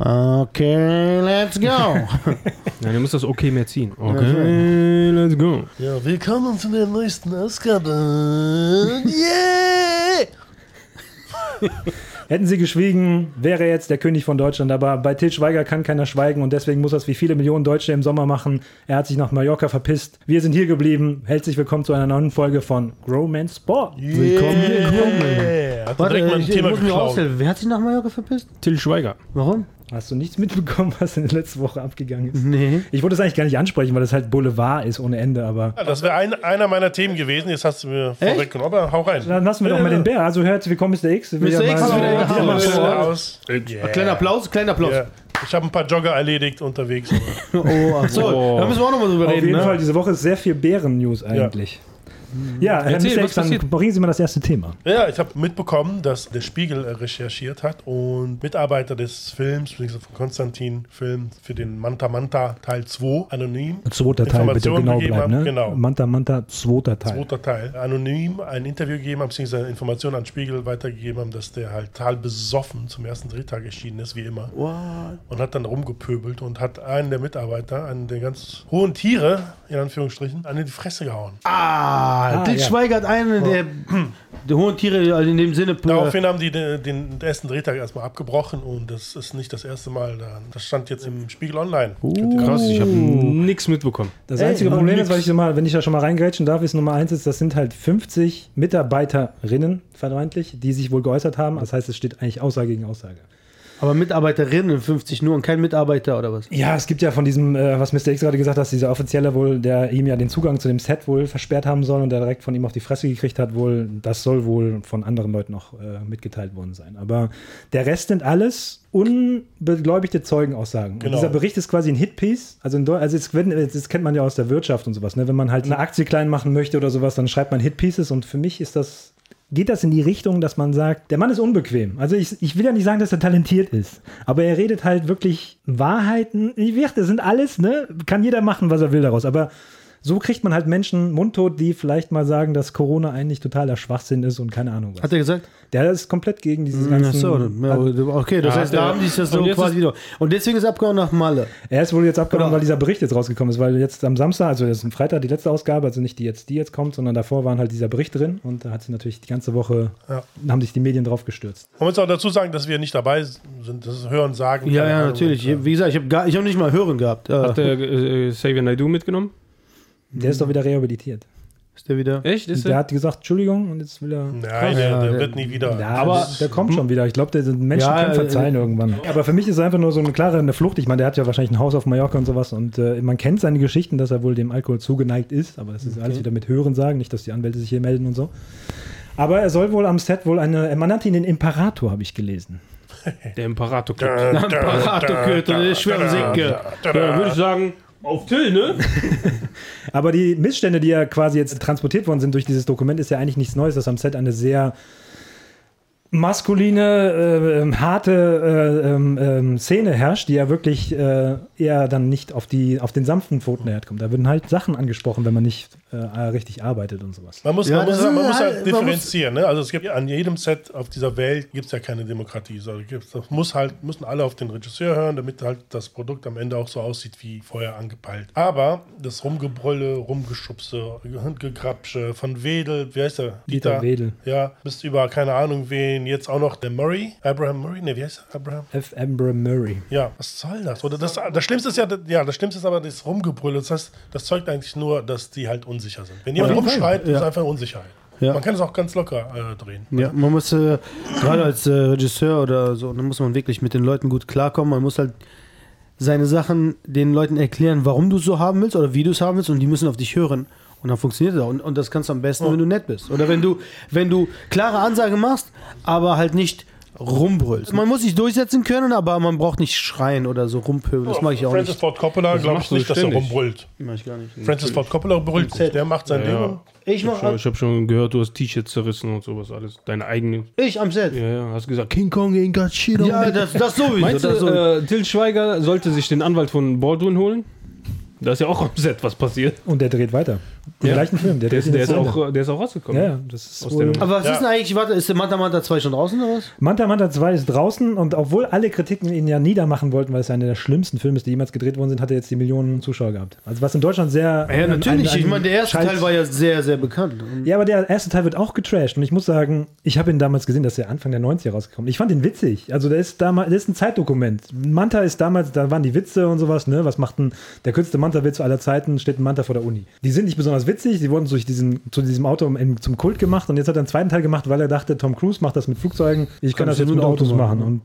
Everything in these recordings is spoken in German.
Okay, let's go. Nein, du musst das okay mehr ziehen. Okay, let's go. Ja, willkommen zu der neuesten Ausgabe. Yeah! Hätten sie geschwiegen, wäre er jetzt der König von Deutschland. Aber bei Til Schweiger kann keiner schweigen und deswegen muss er es wie viele Millionen Deutsche im Sommer machen. Er hat sich nach Mallorca verpisst. Wir sind hier geblieben. Herzlich willkommen zu einer neuen Folge von Growman Sport. Willkommen, willkommen. Warte, direkt mal ein ich, ich muss mir raushelfen. Wer hat sich nach Mallorca verpisst? Till Schweiger. Warum? Hast du nichts mitbekommen, was in der letzten Woche abgegangen ist? Nee. Ich wollte es eigentlich gar nicht ansprechen, weil das halt Boulevard ist ohne Ende, aber Ja, Das wäre ein, einer meiner Themen gewesen. Jetzt hast du mir vorweggenommen. Aber hau rein. dann lassen wir doch mal den Bär. Also herzlich willkommen, Mr. X. Mr. ja X ist wieder aus. Kleiner Applaus, kleiner Applaus. Ja. Ich habe ein paar Jogger erledigt unterwegs. Oh, ach so. Oh. Da müssen wir auch nochmal drüber Auf reden. jeden ne? Fall, diese Woche ist sehr viel Bären-News eigentlich. Ja, Herr Erzähl, Mr. passiert? bringen Sie mal das erste Thema. Ja, ich habe mitbekommen, dass der Spiegel recherchiert hat und Mitarbeiter des Films, beziehungsweise von Konstantin Film für den Manta Manta Teil 2, anonym, Zweiter Teil, bitte Informationen genau gegeben bleiben. haben. Ne? Genau. Manta Manta, zweiter Teil. zweiter Teil, anonym ein Interview gegeben haben, beziehungsweise Informationen an Spiegel weitergegeben haben, dass der halt total besoffen zum ersten Drehtag erschienen ist, wie immer. Und hat dann rumgepöbelt und hat einen der Mitarbeiter, einen der ganz hohen Tiere, in Anführungsstrichen, an die Fresse gehauen. Ah, Ah, Til ja. Schweiger hat einen der, der hohen Tiere, also in dem Sinne. Daraufhin haben die den, den ersten Drehtag erstmal abgebrochen und das ist nicht das erste Mal. Da- Das stand jetzt im Spiegel Online. Ihr- Krass, ich habe nichts mitbekommen. Das Ey, einzige Problem nix. ist, weil ich so mal, wenn ich da schon mal reingrätschen darf, ist Nummer eins ist, das sind halt 50 Mitarbeiterinnen, vermeintlich, die sich wohl geäußert haben. Das heißt, es steht eigentlich Aussage gegen Aussage. Aber Mitarbeiterinnen 50 nur und kein Mitarbeiter oder was? Ja, es gibt ja von diesem, äh, was Mr. X gerade gesagt hat, dieser Offizielle wohl, der ihm ja den Zugang zu dem Set wohl versperrt haben soll und der direkt von ihm auf die Fresse gekriegt hat, wohl, das soll wohl von anderen Leuten noch äh, mitgeteilt worden sein. Aber der Rest sind alles unbegläubigte Zeugenaussagen. Und Genau. dieser Bericht ist quasi ein Hitpiece. Also, in also jetzt, wenn, das kennt man ja aus der Wirtschaft und sowas. Ne? Wenn man halt eine Aktie klein machen möchte oder sowas, dann schreibt man Hitpieces und für mich ist das geht das in die Richtung, dass man sagt, der Mann ist unbequem. Also ich, ich will ja nicht sagen, dass er talentiert ist, aber er redet halt wirklich Wahrheiten. Ich weiß, das sind alles, ne? Kann jeder machen, was er will daraus. Aber so kriegt man halt Menschen mundtot, die vielleicht mal sagen, dass Corona eigentlich totaler Schwachsinn ist und keine Ahnung was. Hat er gesagt? Der ist komplett gegen dieses Ach ganze. so, ja, okay, das Ja, heißt, da haben die es das so jetzt quasi wieder. Und deswegen ist abgehauen nach Malle. Er ist wohl jetzt abgehauen, Genau. weil dieser Bericht jetzt rausgekommen ist, weil jetzt am Samstag, also das ist am Freitag die letzte Ausgabe, also nicht die jetzt, die jetzt kommt, sondern davor waren halt dieser Bericht drin und da hat sie natürlich die ganze Woche, Ja. haben sich die Medien drauf gestürzt. Man muss auch dazu sagen, dass wir nicht dabei sind. Das ist Hören, Sagen. Ja, ja, Ahnung. natürlich. Und, äh, Wie gesagt, ich habe ich hab nicht mal hören gehabt. Äh, Hat der äh, Xavier Naidoo mitgenommen? Der ist doch wieder rehabilitiert. ist der wieder? Echt? Ist Der er? hat gesagt, Entschuldigung, und jetzt will er. Nein, Ja, der, der der- wird nie wieder. Ja, Aber- aber der kommt schon wieder. Ich glaube, der Menschen Ja, können verzeihen äh, irgendwann. Aber für mich ist es einfach nur so eine klare eine Flucht. Ich meine, der hat ja wahrscheinlich ein Haus auf Mallorca und sowas und äh, man kennt seine Geschichten, dass er wohl dem Alkohol zugeneigt ist. Aber das ist alles wieder mit Hören sagen, nicht, dass die Anwälte sich hier melden und so. Aber er soll wohl am Set wohl eine, man nannte ihn den Imperator, habe ich gelesen. Der Imperator-Köter, der da, da, Ja, würde ich sagen, auf Till, ne? Aber die Missstände, die ja quasi jetzt transportiert worden sind durch dieses Dokument, ist ja eigentlich nichts Neues, dass am Set eine sehr maskuline, äh, ähm, harte äh, ähm, Szene herrscht, die ja wirklich äh, eher dann nicht auf, die, auf den sanften Pfoten herkommt. Da werden halt Sachen angesprochen, wenn man nicht äh, richtig arbeitet und sowas. Man muss, Ja, man muss, man muss halt- differenzieren. Ne? Also es gibt an jedem Set auf dieser Welt gibt es ja keine Demokratie. So, gibt's, das muss halt, müssen alle auf den Regisseur hören, damit halt das Produkt am Ende auch so aussieht wie vorher angepeilt. Aber das Rumgebrülle, Rumgeschubse, Gegrapsche von Wedel, wie heißt der? Dieter Wedel. Ja, bis über keine Ahnung wen. Jetzt auch noch der Murray. Abraham Murray? Ne, wie heißt er? Abraham? F. Amber Murray. Ja, was soll das? Oder das, das Schlimmste ist ja, ja, das Schlimmste ist aber das Rumgebrülle. Das heißt, das zeugt eigentlich nur, dass die halt unsicher sind. Wenn jemand rumschreit, ist einfach Unsicherheit. Ja. Man kann es auch ganz locker äh, drehen. Ja, man muss äh, gerade als äh, Regisseur oder so, dann muss man wirklich mit den Leuten gut klarkommen. Man muss halt seine Sachen den Leuten erklären, warum du es so haben willst oder wie du es haben willst und die müssen auf dich hören. Und dann funktioniert es auch. Und, und das kannst du am besten, wenn du nett bist. Oder wenn du, wenn du klare Ansage machst, aber halt nicht rumbrüllst. Man muss sich durchsetzen können, aber man braucht nicht schreien oder so rumpöbeln. Das mag ich auch Francis nicht. Ford Coppola, glaube ich nicht, dass er rumbrüllt. Mach ich gar nicht. Francis Ford Coppola brüllt. Der macht sein Ja, Ding. ja. Ich Ich habe schon, hab schon gehört, du hast T-Shirts zerrissen und sowas alles. Deine eigene. ich am Set. Ja, ja. Hast gesagt, King Kong ain't got shit on Ja, das, das sowieso. Meinst du, sowieso. äh, Till Schweiger sollte sich den Anwalt von Baldwin holen? Da ist ja auch am Set was passiert. Und der dreht weiter. Den Ja. gleichen Film. Der, dreht ist, der, ist auch, der ist auch rausgekommen. Ja, das ist Aus wohl, der- Aber was Ja. ist denn eigentlich, warte, ist der Manta Manta 2 schon draußen oder was? Manta Manta 2 ist draußen und obwohl alle Kritiken ihn ja niedermachen wollten, weil es einer der schlimmsten Filme ist, die jemals gedreht worden sind, hat er jetzt die Millionen Zuschauer gehabt. Also was in Deutschland sehr... Ja, natürlich. ich meine, der erste Scheiß- Teil war ja sehr, sehr bekannt. Ja, aber der erste Teil wird auch getrashed und ich muss sagen, ich habe ihn damals gesehen, dass er Anfang der 90er rausgekommen. Ich fand ihn witzig. Also der ist damals, der ist ein Zeitdokument. Manta ist damals, da waren die Witze und sowas, ne? Was macht ein der kürzeste Manta-Witz aller Zeiten? Steht ein Manta vor der Uni. Die sind nicht besonders witzig, die wurden durch diesen, zu diesem Auto zum Kult gemacht und jetzt hat er einen zweiten Teil gemacht, weil er dachte, Tom Cruise macht das mit Flugzeugen, ich kann, Kann das jetzt nur mit Autos machen. machen, Und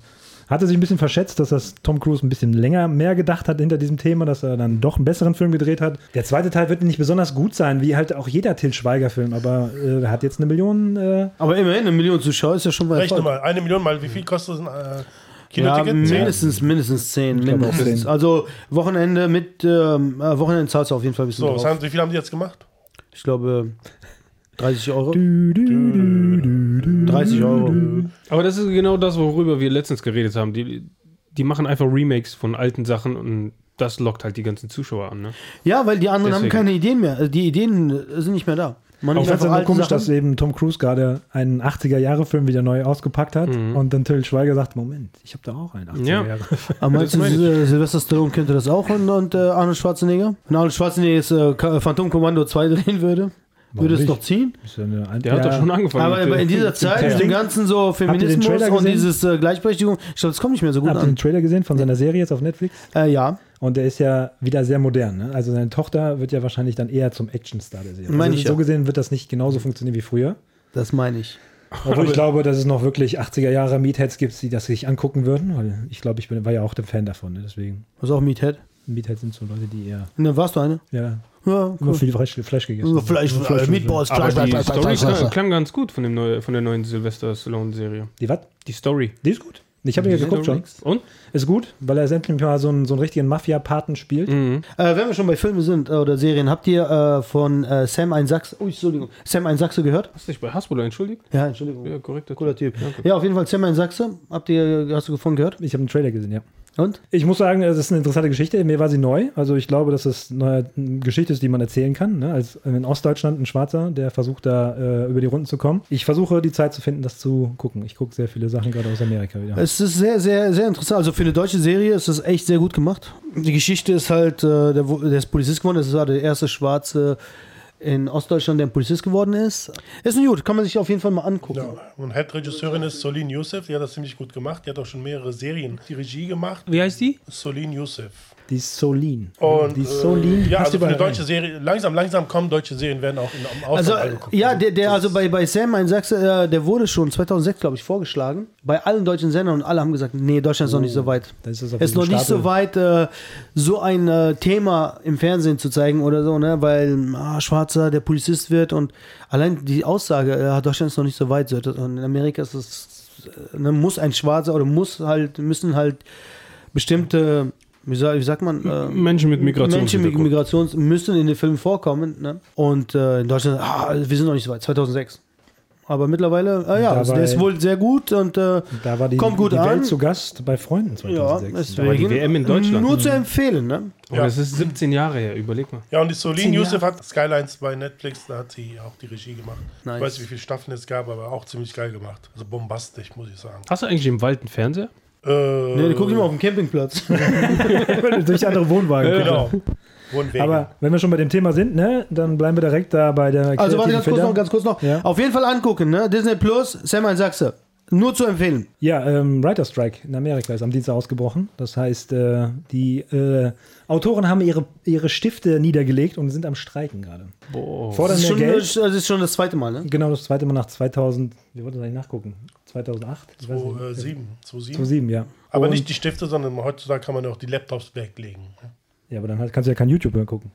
hatte sich ein bisschen verschätzt, dass das Tom Cruise ein bisschen länger mehr gedacht hat hinter diesem Thema, dass er dann doch einen besseren Film gedreht hat. Der zweite Teil wird nicht besonders gut sein, wie halt auch jeder Till Schweiger-Film, aber äh, er hat jetzt eine Million. Äh, Aber immerhin, eine Million Zuschauer ist ja schon mal Rechne mal, eine Million mal, wie viel kostet ein äh, Ja, Kinoticket? Zehn? mindestens, mindestens 10. Ich glaube auch Mindestens. 10. Also Wochenende mit, ähm, äh, Wochenende zahlst du auf jeden Fall ein bisschen So, was drauf. haben, wie viel haben die jetzt gemacht? Ich glaube 30 Euro. 30 Euro. Aber das ist genau das, worüber wir letztens geredet haben. Die, die machen einfach Remakes von alten Sachen und das lockt halt die ganzen Zuschauer an. Ne? Ja, weil die anderen Deswegen. haben keine Ideen mehr. Die Ideen sind nicht mehr da. Man ich fand es nur alte komisch, Sachen. dass eben Tom Cruise gerade einen 80er-Jahre-Film wieder neu ausgepackt hat Mhm. und dann Till Schweiger sagt: Moment, ich habe da auch einen 80er-Jahre. Aber meinst du, Das meine ich. Sil- Sylvester Stallone könnte das auch und, und äh, Arnold Schwarzenegger? Wenn Arnold Schwarzenegger jetzt äh, Phantom Commando 2 drehen würde, würde es doch ziehen? Ist ja eine Der hat doch schon angefangen. Aber, aber in dieser Zeit, mit dem ganzen so Feminismus und dieses äh, Gleichberechtigung, ich glaube, das kommt nicht mehr so gut Habt ihr den an. Trailer gesehen von seiner Serie jetzt auf Netflix? Äh, ja, Und der ist ja wieder sehr modern. Ne? Also seine Tochter wird ja wahrscheinlich dann eher zum Actionstar der Serie. Meine also ich so ja. gesehen wird das nicht genauso funktionieren wie früher. das meine ich. Obwohl ich glaube, dass es noch wirklich 80er Jahre Meatheads gibt, die das sich angucken würden. Weil ich glaube, ich bin, war ja auch der Fan davon. Ne? Deswegen, Was auch Meathead? Meatheads sind so Leute, die eher Ne, warst du eine? ja, Ja, immer cool. viel Fleisch, Fleisch gegessen. Fleisch, Fleisch, Meatballs, aber Fleisch, die Fleisch, Story Fleisch, Fleisch, klang, klang ganz gut von, dem neu, von der neuen Sylvester Stallone-Serie. Die was? Die Story. Die ist gut. Ich habe ja geguckt schon. Und? Ist gut, weil er endlich mal so einen, so einen richtigen Mafia-Paten spielt. Mhm. Äh, wenn wir schon bei Filmen sind äh, oder Serien, habt ihr äh, von äh, Sam ein Sachse, oh, Entschuldigung, Sam ein Sachse gehört? Hast du dich bei Hasbulla entschuldigt? Ja, Entschuldigung. Ja, korrekt. Cooler Typ. Danke. Ja, auf jeden Fall Sam ein Sachse. Habt ihr, hast du davon gehört? Ich habe einen Trailer gesehen, ja. Und? Ich muss sagen, es ist eine interessante Geschichte. Mir war sie neu. Also ich glaube, dass es eine Geschichte ist, die man erzählen kann. Ne? Als in Ostdeutschland ein Schwarzer, der versucht da äh, über die Runden zu kommen. Ich versuche die Zeit zu finden, das zu gucken. Ich gucke sehr viele Sachen gerade aus Amerika wieder. Es ist sehr, sehr, sehr interessant. Also für eine deutsche Serie ist das echt sehr gut gemacht. Die Geschichte ist halt, äh, der, der ist Polizist geworden. Das war der erste Schwarze in Ostdeutschland, der ein Polizist geworden ist. Ist ein gut, kann man sich auf jeden Fall mal angucken. Ja. Und Head-Regisseurin ist Solin Youssef, die hat das ziemlich gut gemacht. Die hat auch schon mehrere Serien die Regie gemacht. Wie heißt die? Solin Youssef. Die ist so lean. Und, die ist so lean. Äh, ja, also eine deutsche Serie, langsam, langsam kommen deutsche Serien, werden auch in, im Ausland Also, angeguckt. ja, der, der, also bei, bei Sam ein Sachse, äh, der wurde schon 2006, glaube ich, vorgeschlagen. Bei allen deutschen Sendern und alle haben gesagt, nee, Deutschland ist noch nicht so weit. Das ist, Es ist noch nicht Stapel. so weit, äh, so ein äh, Thema im Fernsehen zu zeigen oder so, ne? Weil ah, Schwarzer der Polizist wird und allein die Aussage, äh, Deutschland ist noch nicht so weit. So, und in Amerika ist es, ne, muss ein Schwarzer oder muss halt, müssen halt bestimmte, wie, sag, wie sagt man, äh, Menschen mit Migrations- Menschen mit Migrations müssen in den Filmen vorkommen. Ne? Und äh, in Deutschland, ah, wir sind noch nicht so weit, 2006. Aber mittlerweile, äh, ja, also der ist wohl sehr gut und äh, Da war die, kommt gut die an. Welt zu Gast bei Freunden ja, 2006. war die WM in Deutschland. nur zu empfehlen. Ne? Ja. Das ist 17 Jahre her, überleg mal. Ja, und die Solin Youssef hat Skylines bei Netflix, da hat sie auch die Regie gemacht. Nice. Ich weiß nicht, wie viele Staffeln es gab, aber auch ziemlich geil gemacht. Also bombastisch, muss ich sagen. Hast du eigentlich im Wald einen Fernseher? Äh, Nee, guck ich mal auf dem Campingplatz. Durch andere Wohnwagen. Genau. Wohnwege. Aber wenn wir schon bei dem Thema sind, ne, dann bleiben wir direkt da bei der Also warte ganz kurz noch, ganz kurz noch. Ja. Auf jeden Fall angucken, ne? Disney Plus, Sam ein Sachse. Nur zu empfehlen. Ja, ähm, Writer Strike in Amerika ist am Dienstag ausgebrochen. Das heißt, äh, die äh, Autoren haben ihre, ihre Stifte niedergelegt und sind am Streiken gerade. Boah. Fordern Das ist, mehr schon, Geld. das ist schon das zweite Mal, ne? Genau, das zweite Mal nach 2000, wie wollte das eigentlich nachgucken? 2008? Ich weiß nicht. 2007. 2007. 2007, ja. Aber Und- nicht die Stifte, sondern heutzutage kann man auch die Laptops weglegen. Ja, aber dann kannst du ja kein YouTube mehr gucken.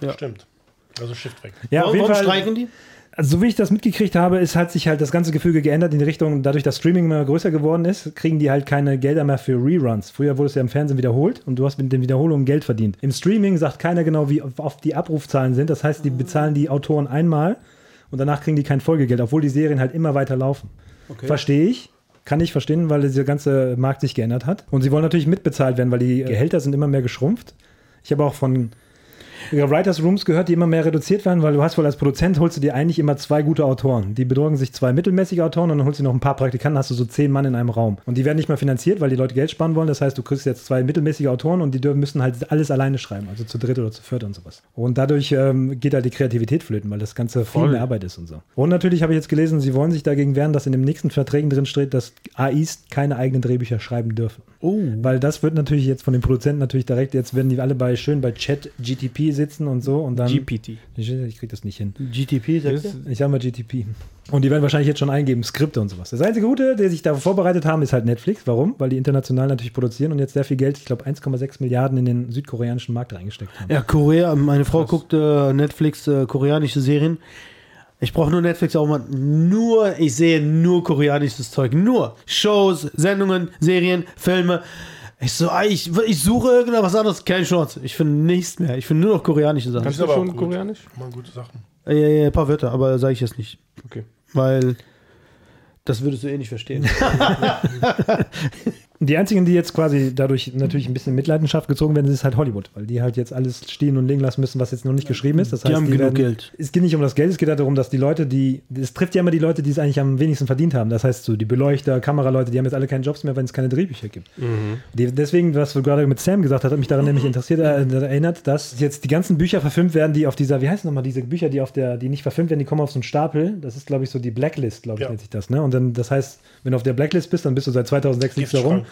Ja. Stimmt. Also Stift weg. Ja, auf warum jeden warum Fall. streiken die? Also, so wie ich das mitgekriegt habe, ist, hat sich halt das ganze Gefüge geändert in die Richtung, dadurch, dass Streaming immer größer geworden ist, kriegen die halt keine Gelder mehr für Reruns. Früher wurde es ja im Fernsehen wiederholt und du hast mit den Wiederholungen Geld verdient. Im Streaming sagt keiner genau, wie oft die Abrufzahlen sind. Das heißt, die bezahlen die Autoren einmal und danach kriegen die kein Folgegeld, obwohl die Serien halt immer weiter laufen. Verstehe ich. Kann ich verstehen, weil dieser ganze Markt sich geändert hat. Und sie wollen natürlich mitbezahlt werden, weil die Gehälter sind immer mehr geschrumpft. Ich habe auch von ja, Writers Rooms gehört, die immer mehr reduziert werden, weil du hast wohl als Produzent holst du dir eigentlich immer zwei gute Autoren. Die bedrohen sich zwei mittelmäßige Autoren und dann holst du noch ein paar Praktikanten, hast du so zehn Mann in einem Raum. Und die werden nicht mehr finanziert, weil die Leute Geld sparen wollen. Das heißt, du kriegst jetzt zwei mittelmäßige Autoren und die dürfen, müssen halt alles alleine schreiben, also zu dritt oder zu viert und sowas. Und dadurch ähm, geht halt die Kreativität flöten, weil das Ganze viel Voll. mehr Arbeit ist und so. Und natürlich habe ich jetzt gelesen, sie wollen sich dagegen wehren, dass in den nächsten Verträgen drin steht, dass AIs keine eigenen Drehbücher schreiben dürfen. Oh. Weil das wird natürlich jetzt von den Produzenten natürlich direkt, jetzt werden die alle bei schön bei Chat GTP sitzen und so und dann. GPT. Ich, ich krieg das nicht hin. GTP, Das- er? Ich sag mal GTP. Und die werden wahrscheinlich jetzt schon eingeben, Skripte und sowas. Das einzige Gute, der sich da vorbereitet haben, ist halt Netflix. Warum? Weil die international natürlich produzieren und jetzt sehr viel Geld, ich glaube 1,6 Milliarden in den südkoreanischen Markt reingesteckt haben. Ja, Korea, meine Frau guckt äh, Netflix, äh, koreanische Serien. Ich brauche nur Netflix auch mal. Nur, ich sehe nur koreanisches Zeug. Nur Shows, Sendungen, Serien, Filme. Ich so, ah, ich, ich suche irgendwas anderes. Keine Chance. Ich finde nichts mehr. Ich finde nur noch koreanische Sachen. Kannst du aber schon gut. koreanisch? Mal gute Sachen. Ja, ja, ja, ein paar Wörter, aber sage ich jetzt nicht. Okay. Weil das würdest du eh nicht verstehen. Die einzigen, die jetzt quasi dadurch natürlich ein bisschen Mitleidenschaft gezogen werden, ist halt Hollywood, weil die halt jetzt alles stehen und liegen lassen müssen, was jetzt noch nicht geschrieben ist. Das Die haben genug werden, Geld. Es geht nicht um das Geld, es geht halt darum, dass die Leute, die, es trifft ja immer die Leute, die es eigentlich am wenigsten verdient haben. Das heißt, so die Beleuchter, Kameraleute, die haben jetzt alle keine Jobs mehr, wenn es keine Drehbücher gibt. Die, deswegen, was du gerade mit Sam gesagt hast, hat mich daran nämlich interessiert, äh, erinnert, dass jetzt die ganzen Bücher verfilmt werden, die auf dieser, wie heißt nochmal, diese Bücher, die auf der, die nicht verfilmt werden, die kommen auf so einen Stapel. Das ist, glaube ich, so die Blacklist, glaube ich, Ja. nennt sich das. Ne? Und dann, das heißt, wenn du auf der Blacklist bist, dann bist du seit 2006 nichts da rum. Giftschrank.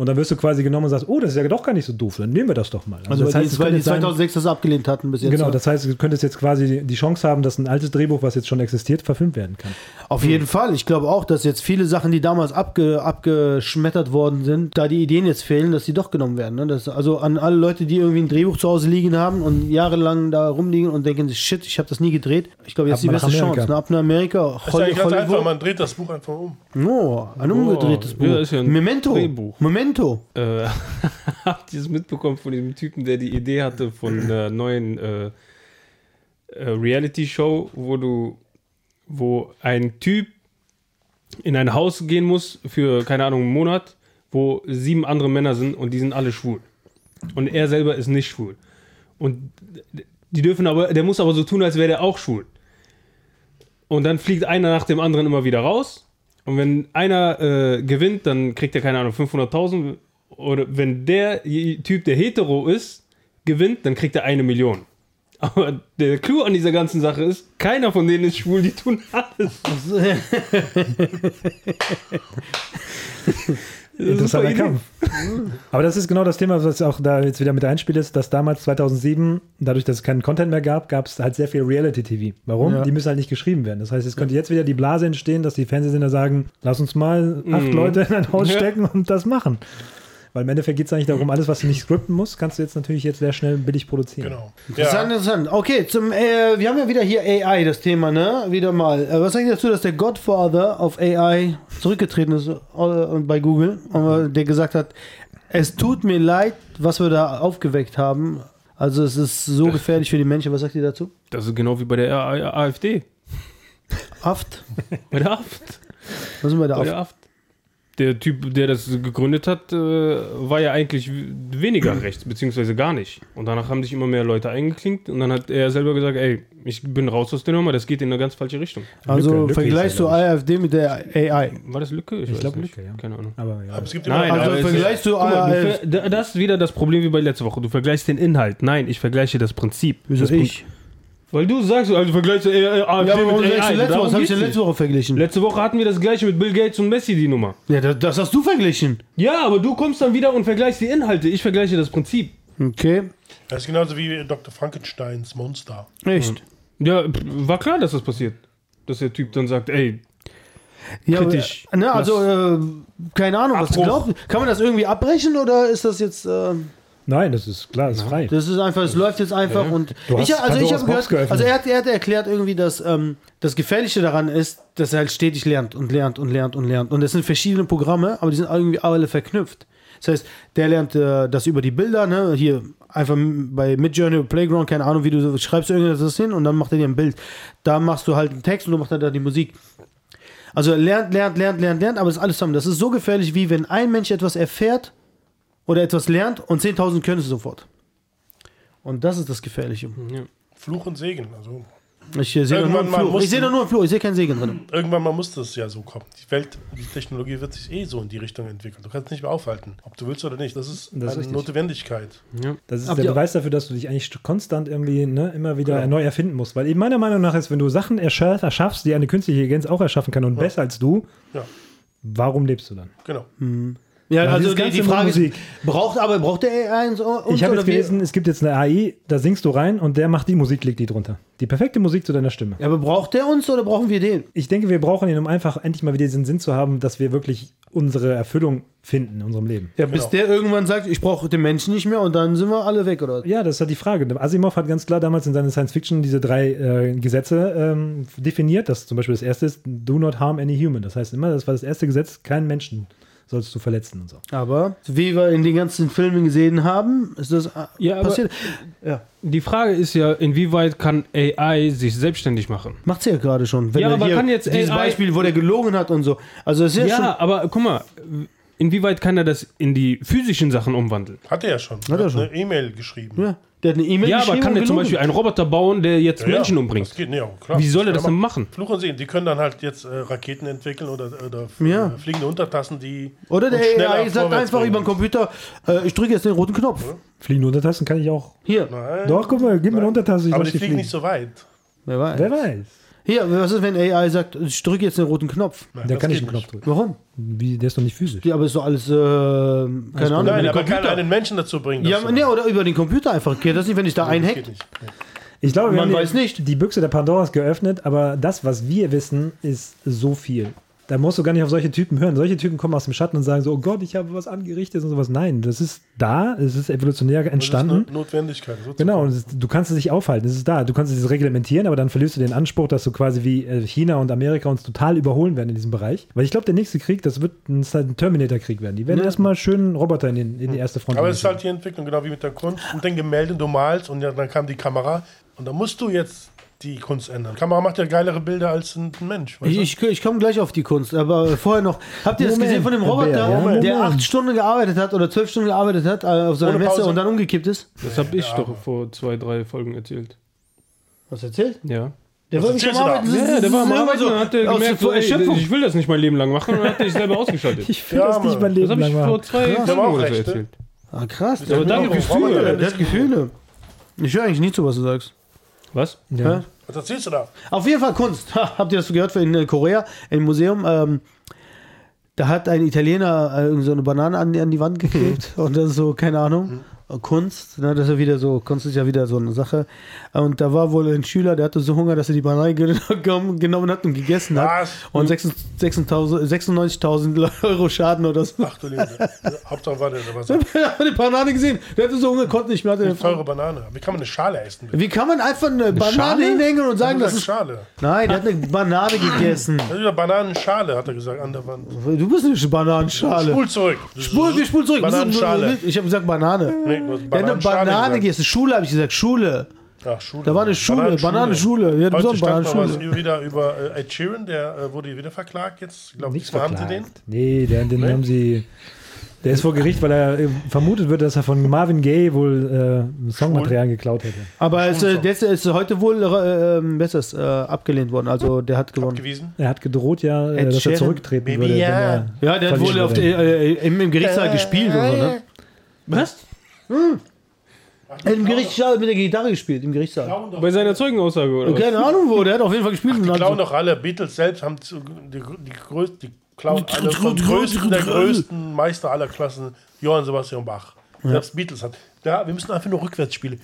Und dann wirst du quasi genommen und sagst, oh, das ist ja doch gar nicht so doof, dann nehmen wir das doch mal. Also, das weil, heißt, die, es weil die sein- 2006 das abgelehnt hatten bis jetzt. Genau, ja. das heißt, du könntest jetzt quasi die Chance haben, dass ein altes Drehbuch, was jetzt schon existiert, verfilmt werden kann. Auf jeden Fall. Ich glaube auch, dass jetzt viele Sachen, die damals abge, abgeschmettert worden sind, da die Ideen jetzt fehlen, dass die doch genommen werden. Ne? Das, also an alle Leute, die irgendwie ein Drehbuch zu Hause liegen haben und jahrelang da rumliegen und denken, sich, shit, ich habe das nie gedreht. Ich glaube, jetzt Ab die beste Amerika. Chance. Ne? Ab nach Amerika. Das ist eigentlich ganz einfach, Hollywood. man dreht das Buch einfach um. Oh, ein umgedrehtes Buch. Ja, ist ja ein Memento. Drehbuch. Memento. Äh, habt ihr es mitbekommen von dem Typen, der die Idee hatte von einer neuen äh, äh, Reality-Show, wo du, wo ein Typ in ein Haus gehen muss für, keine Ahnung, einen Monat, wo sieben andere Männer sind und die sind alle schwul. Und er selber ist nicht schwul. Und die dürfen aber, der muss aber so tun, als wäre der auch schwul. Und dann fliegt einer nach dem anderen immer wieder raus. Und wenn einer äh, gewinnt, dann kriegt er, keine Ahnung, 500.000. Oder wenn der Typ, der hetero ist, gewinnt, dann kriegt er eine Million. Aber der Clou an dieser ganzen Sache ist, keiner von denen ist schwul, die tun alles. Interessanter Kampf. Aber das ist genau das Thema, was auch da jetzt wieder mit einspielt, ist, dass damals 2007, dadurch, dass es keinen Content mehr gab, gab es halt sehr viel Reality-TV. Warum? Ja. Die müssen halt nicht geschrieben werden. Das heißt, es könnte jetzt wieder die Blase entstehen, dass die Fernsehsender sagen, lass uns mal acht Leute in ein Haus stecken und das machen. Weil im Endeffekt geht es eigentlich darum, alles, was du nicht scripten musst, kannst du jetzt natürlich jetzt sehr schnell billig produzieren. Genau. Interessant, interessant. Okay, zum, äh, wir haben ja wieder hier AI, das Thema, ne? Wieder mal. Äh, was sagt ihr dazu, dass der Godfather auf AI zurückgetreten ist äh, bei Google, äh, der gesagt hat, es tut mir leid, was wir da aufgeweckt haben. Also es ist so gefährlich für die Menschen. Was sagt ihr dazu? Das ist genau wie bei der AfD. Aft? Bei der AFT. Was sind wir da Bei auf? der AFT. Der Typ, der das gegründet hat, äh, war ja eigentlich weniger rechts, beziehungsweise gar nicht. Und danach haben sich immer mehr Leute eingeklinkt und dann hat er selber gesagt, ey, ich bin raus aus der Nummer, das geht in eine ganz falsche Richtung. Also Lücke, Lücke vergleichst du AfD mit der AI? War das Lücke? Ich weiß glaub, nicht. Lücke, ja. Keine Ahnung. Aber ja. Aber es gibt Nein, immer Also aber vergleichst du AfD? das ist wieder das Problem wie bei letzter Woche. Du vergleichst den Inhalt. Nein, ich vergleiche das Prinzip. Wieso das ich? Weil du sagst, also vergleichst du äh, AfD Ja, mit AI. letzte Woche? Was habe ich denn letzte. Woche verglichen? Letzte Woche hatten wir das gleiche mit Bill Gates und Messi, die Nummer. Ja, das, das hast du verglichen. Ja, aber du kommst dann wieder und vergleichst die Inhalte. Ich vergleiche das Prinzip. Okay. Das ist genauso wie Dr. Frankensteins Monster. Echt? Ja, pff, war klar, dass das passiert. Dass der Typ dann sagt, ey, Ja, Kritisch. aber, ne, also, äh, keine Ahnung, was Abbruch. glaubst. Kann man das irgendwie abbrechen oder ist das jetzt. Äh, Nein, das ist klar, das ist frei. das ist einfach, es läuft jetzt einfach und. Du hast ich, also, ich habe gehört, geöffnet. also er hat, er hat erklärt irgendwie, dass ähm, das Gefährliche daran ist, dass er halt stetig lernt und lernt und lernt und lernt. Und es sind verschiedene Programme, aber die sind irgendwie alle verknüpft. Das heißt, der lernt äh, das über die Bilder, ne? Hier einfach bei Midjourney Playground, keine Ahnung, wie du schreibst irgendwas hin und dann macht er dir ein Bild. Da machst du halt einen Text und du machst dann da die Musik. Also er lernt, lernt, lernt, lernt, lernt, aber es ist alles zusammen. Das ist so gefährlich, wie wenn ein Mensch etwas erfährt oder etwas lernt und 10.000 können es sofort. Und das ist das Gefährliche. Ja. Fluch und Segen. Also Ich äh, sehe nur Fluch. muss- Ich sehe da nur einen Fluch, ich sehe keinen Segen drin. irgendwann mal muss das ja so kommen. Die Welt, die Technologie wird sich eh so in die Richtung entwickeln. Du kannst nicht mehr aufhalten, ob du willst oder nicht. Das ist Das ist eine richtig. Notwendigkeit. Ja. Das ist Habt der Beweis dafür, dass du dich eigentlich konstant irgendwie ne, immer wieder Genau. neu erfinden musst. Weil eben meiner Meinung nach ist, wenn du Sachen erschaff, erschaffst, die eine künstliche Intelligenz auch erschaffen kann und besser als du, Ja, warum lebst du dann? genau. Ja, Ja, also die, die ganze Frage Musik. ist, braucht aber braucht der AI uns, ich habe jetzt gelesen, es gibt jetzt eine AI, da singst du rein und der macht die Musik, legt die drunter. Die perfekte Musik zu deiner Stimme. Ja, aber braucht der uns oder brauchen wir den? Ich denke, wir brauchen ihn, um einfach endlich mal wieder diesen Sinn zu haben, dass wir wirklich unsere Erfüllung finden in unserem Leben. Ja, bis Genau. der irgendwann sagt, ich brauche den Menschen nicht mehr und dann sind wir alle weg, oder? Ja, das ist halt die Frage. Asimov hat ganz klar damals in seiner Science Fiction diese drei äh, Gesetze ähm, definiert. Das zum Beispiel das erste ist, do not harm any human. Das heißt immer, das war das erste Gesetz, keinen Menschen sollst du verletzen und so. Aber wie wir in den ganzen Filmen gesehen haben, ist das äh, Ja, aber- passiert. Ja, Die Frage ist ja, inwieweit kann AI sich selbstständig machen? macht's ja gerade schon. Wenn Ja, er aber hier kann jetzt dieses AI Beispiel, wo der gelogen hat und so. Also es ist ja, Ja, schon. aber guck mal, inwieweit kann er das in die physischen Sachen umwandeln? Hat er ja schon. er Hat schon. eine E-Mail geschrieben. Ja, der hat eine E-Mail Ja, aber geschrieben kann er zum. Beispiel einen Roboter bauen, der jetzt Ja, Menschen ja, umbringt? Das geht, ja, klar. Wie soll er das denn machen? Fluch und Segen, die können dann halt jetzt äh, Raketen entwickeln oder, oder Ja. äh, fliegende Untertassen, die Oder der AI sagt einfach bringen. über den Computer, äh, ich drücke jetzt den roten Knopf. Fliegende Untertassen kann ich auch. Hier, Nein. Doch, guck mal, gib mir eine Untertasse. Ich Aber die fliegen nicht so weit. wer weiß. Wer weiß. Hier, was ist, wenn AI sagt, ich drücke jetzt den roten Knopf? Nein, Der kann nicht den Knopf drücken. Warum? Wie, der ist doch nicht physisch. Ja, aber ist doch alles, äh, keine Ahnung, Nein, aber kann Computer. einen Menschen dazu bringen. Ja, das nee, oder über den Computer einfach. Geht das nicht, wenn ich da das einhack? Ich glaube, wir Man haben weiß die, nicht. die Büchse der Pandora ist geöffnet, aber das, was wir wissen, ist so viel. Da musst du gar nicht auf solche Typen hören. Solche Typen kommen aus dem Schatten und sagen so, oh Gott, ich habe was angerichtet und sowas. Nein, das ist da, es ist evolutionär Das ist entstanden. eine Notwendigkeit. So zu Genau, es, du kannst es nicht aufhalten, es ist da. Du kannst es reglementieren, aber dann verlierst du den Anspruch, dass du quasi wie äh, China und Amerika uns total überholen werden in diesem Bereich. Weil ich glaube, der nächste Krieg, das wird ein, ist halt ein Terminator-Krieg werden. Die werden Ja. erstmal schön Roboter in, den, in die erste Front Aber es ist halt die Entwicklung, genau wie mit der Kunst. Und den Gemälden, du malst und ja, dann kam die Kamera. Und da musst du jetzt die Kunst ändern. Kamera macht ja geilere Bilder als ein ein Mensch. weißt Ich, ich, ich komme gleich auf die Kunst, aber vorher noch. Habt ihr das Moment, gesehen von dem Roboter, Bär, ja, der Moment. acht Stunden gearbeitet hat oder zwölf Stunden gearbeitet hat äh, auf seiner Messe Pause? und dann umgekippt ist? Das habe ich Ja, doch vor zwei, drei Folgen erzählt. Was erzählt? Ja. Der war. Ja, der war am Arbeiten und hat aus gemerkt, so, ey, Erschöpfung. ich will das nicht mein Leben lang machen und dann hat er sich selber ausgeschaltet. Ich will Ja, das nicht mein Das Leben habe ich lang vor machen. zwei Der Folgen oder so Rechte. erzählt. Ah, krass. Aber Zuhören. der der hat Gefühle. Ich höre eigentlich nie zu, was du sagst. Was? Ja. Was erzählst du da? Auf jeden Fall Kunst. Ha, habt ihr das gehört in äh, Korea, im Museum? Ähm, da hat ein Italiener äh, irgend so eine Banane an, die- an die Wand geklebt. Und das ist so, keine Ahnung, äh, Kunst. Ne, das ist ja wieder so, Kunst ist ja wieder so eine Sache. Und da war wohl ein Schüler, der hatte so Hunger, dass er die Banane genommen hat und gegessen hat. Was? Und 96.000 96.000 Euro Schaden oder so. Ach du Liebe. Hauptsache war der, der Er hat die Banane gesehen. Der hatte so Hunger, konnte nicht mehr. Hatte eine teure Banane. Wie kann man eine Schale essen? bitte? Wie kann man einfach eine, Banane Schale? hinhängen und sagen, Das das ist. Schale. Nein, der hat eine Banane gegessen. Das ist eine Bananenschale, hat er gesagt, an der Wand. Du bist nicht eine Bananenschale. Spul zurück. Spul, wir spulen zurück. Bananenschale. Ich habe gesagt Banane. Nee, du hast Der hat eine Banane gegessen. Schule habe ich gesagt. Schule. Ach, Schule. Da war eine Schule. Bananenschule. Ja, du Heute stand mal was Bananenschule. wieder über äh, Ed Sheeran, der äh, wurde wieder verklagt jetzt. Ich glaube, Nichts diesmal haben sie den. verklagt. Nee, der, den Nee? haben sie. Der ist vor Gericht, weil er äh, vermutet wird, dass er von Marvin Gaye wohl äh, Songmaterial geklaut hätte. Aber es, äh, der ist, ist heute wohl äh, ähm, besseres, äh, abgelehnt worden. Also der hat gewonnen. Abgewiesen. Er hat gedroht ja, äh, Ed dass er Sheeran? zurücktreten Baby, würde. wenn ja. er Ja, der hat wohl auf äh, im, im Gerichtssaal gespielt und so, ne? Was? Im Gerichtssaal mit der Gitarre gespielt, im Gerichtssaal. Bei seiner Zeugenaussage, oder? Keine Ahnung wo, der hat auf jeden Fall gespielt. und die hat klauen doch alle. Beatles selbst haben zu, die, die, größten, die klauen Die- alle vom die- größten, der die- größten Meister aller Klassen, Johann Sebastian Bach. Selbst Beatles hat. Da, wir müssen einfach nur rückwärts spielen.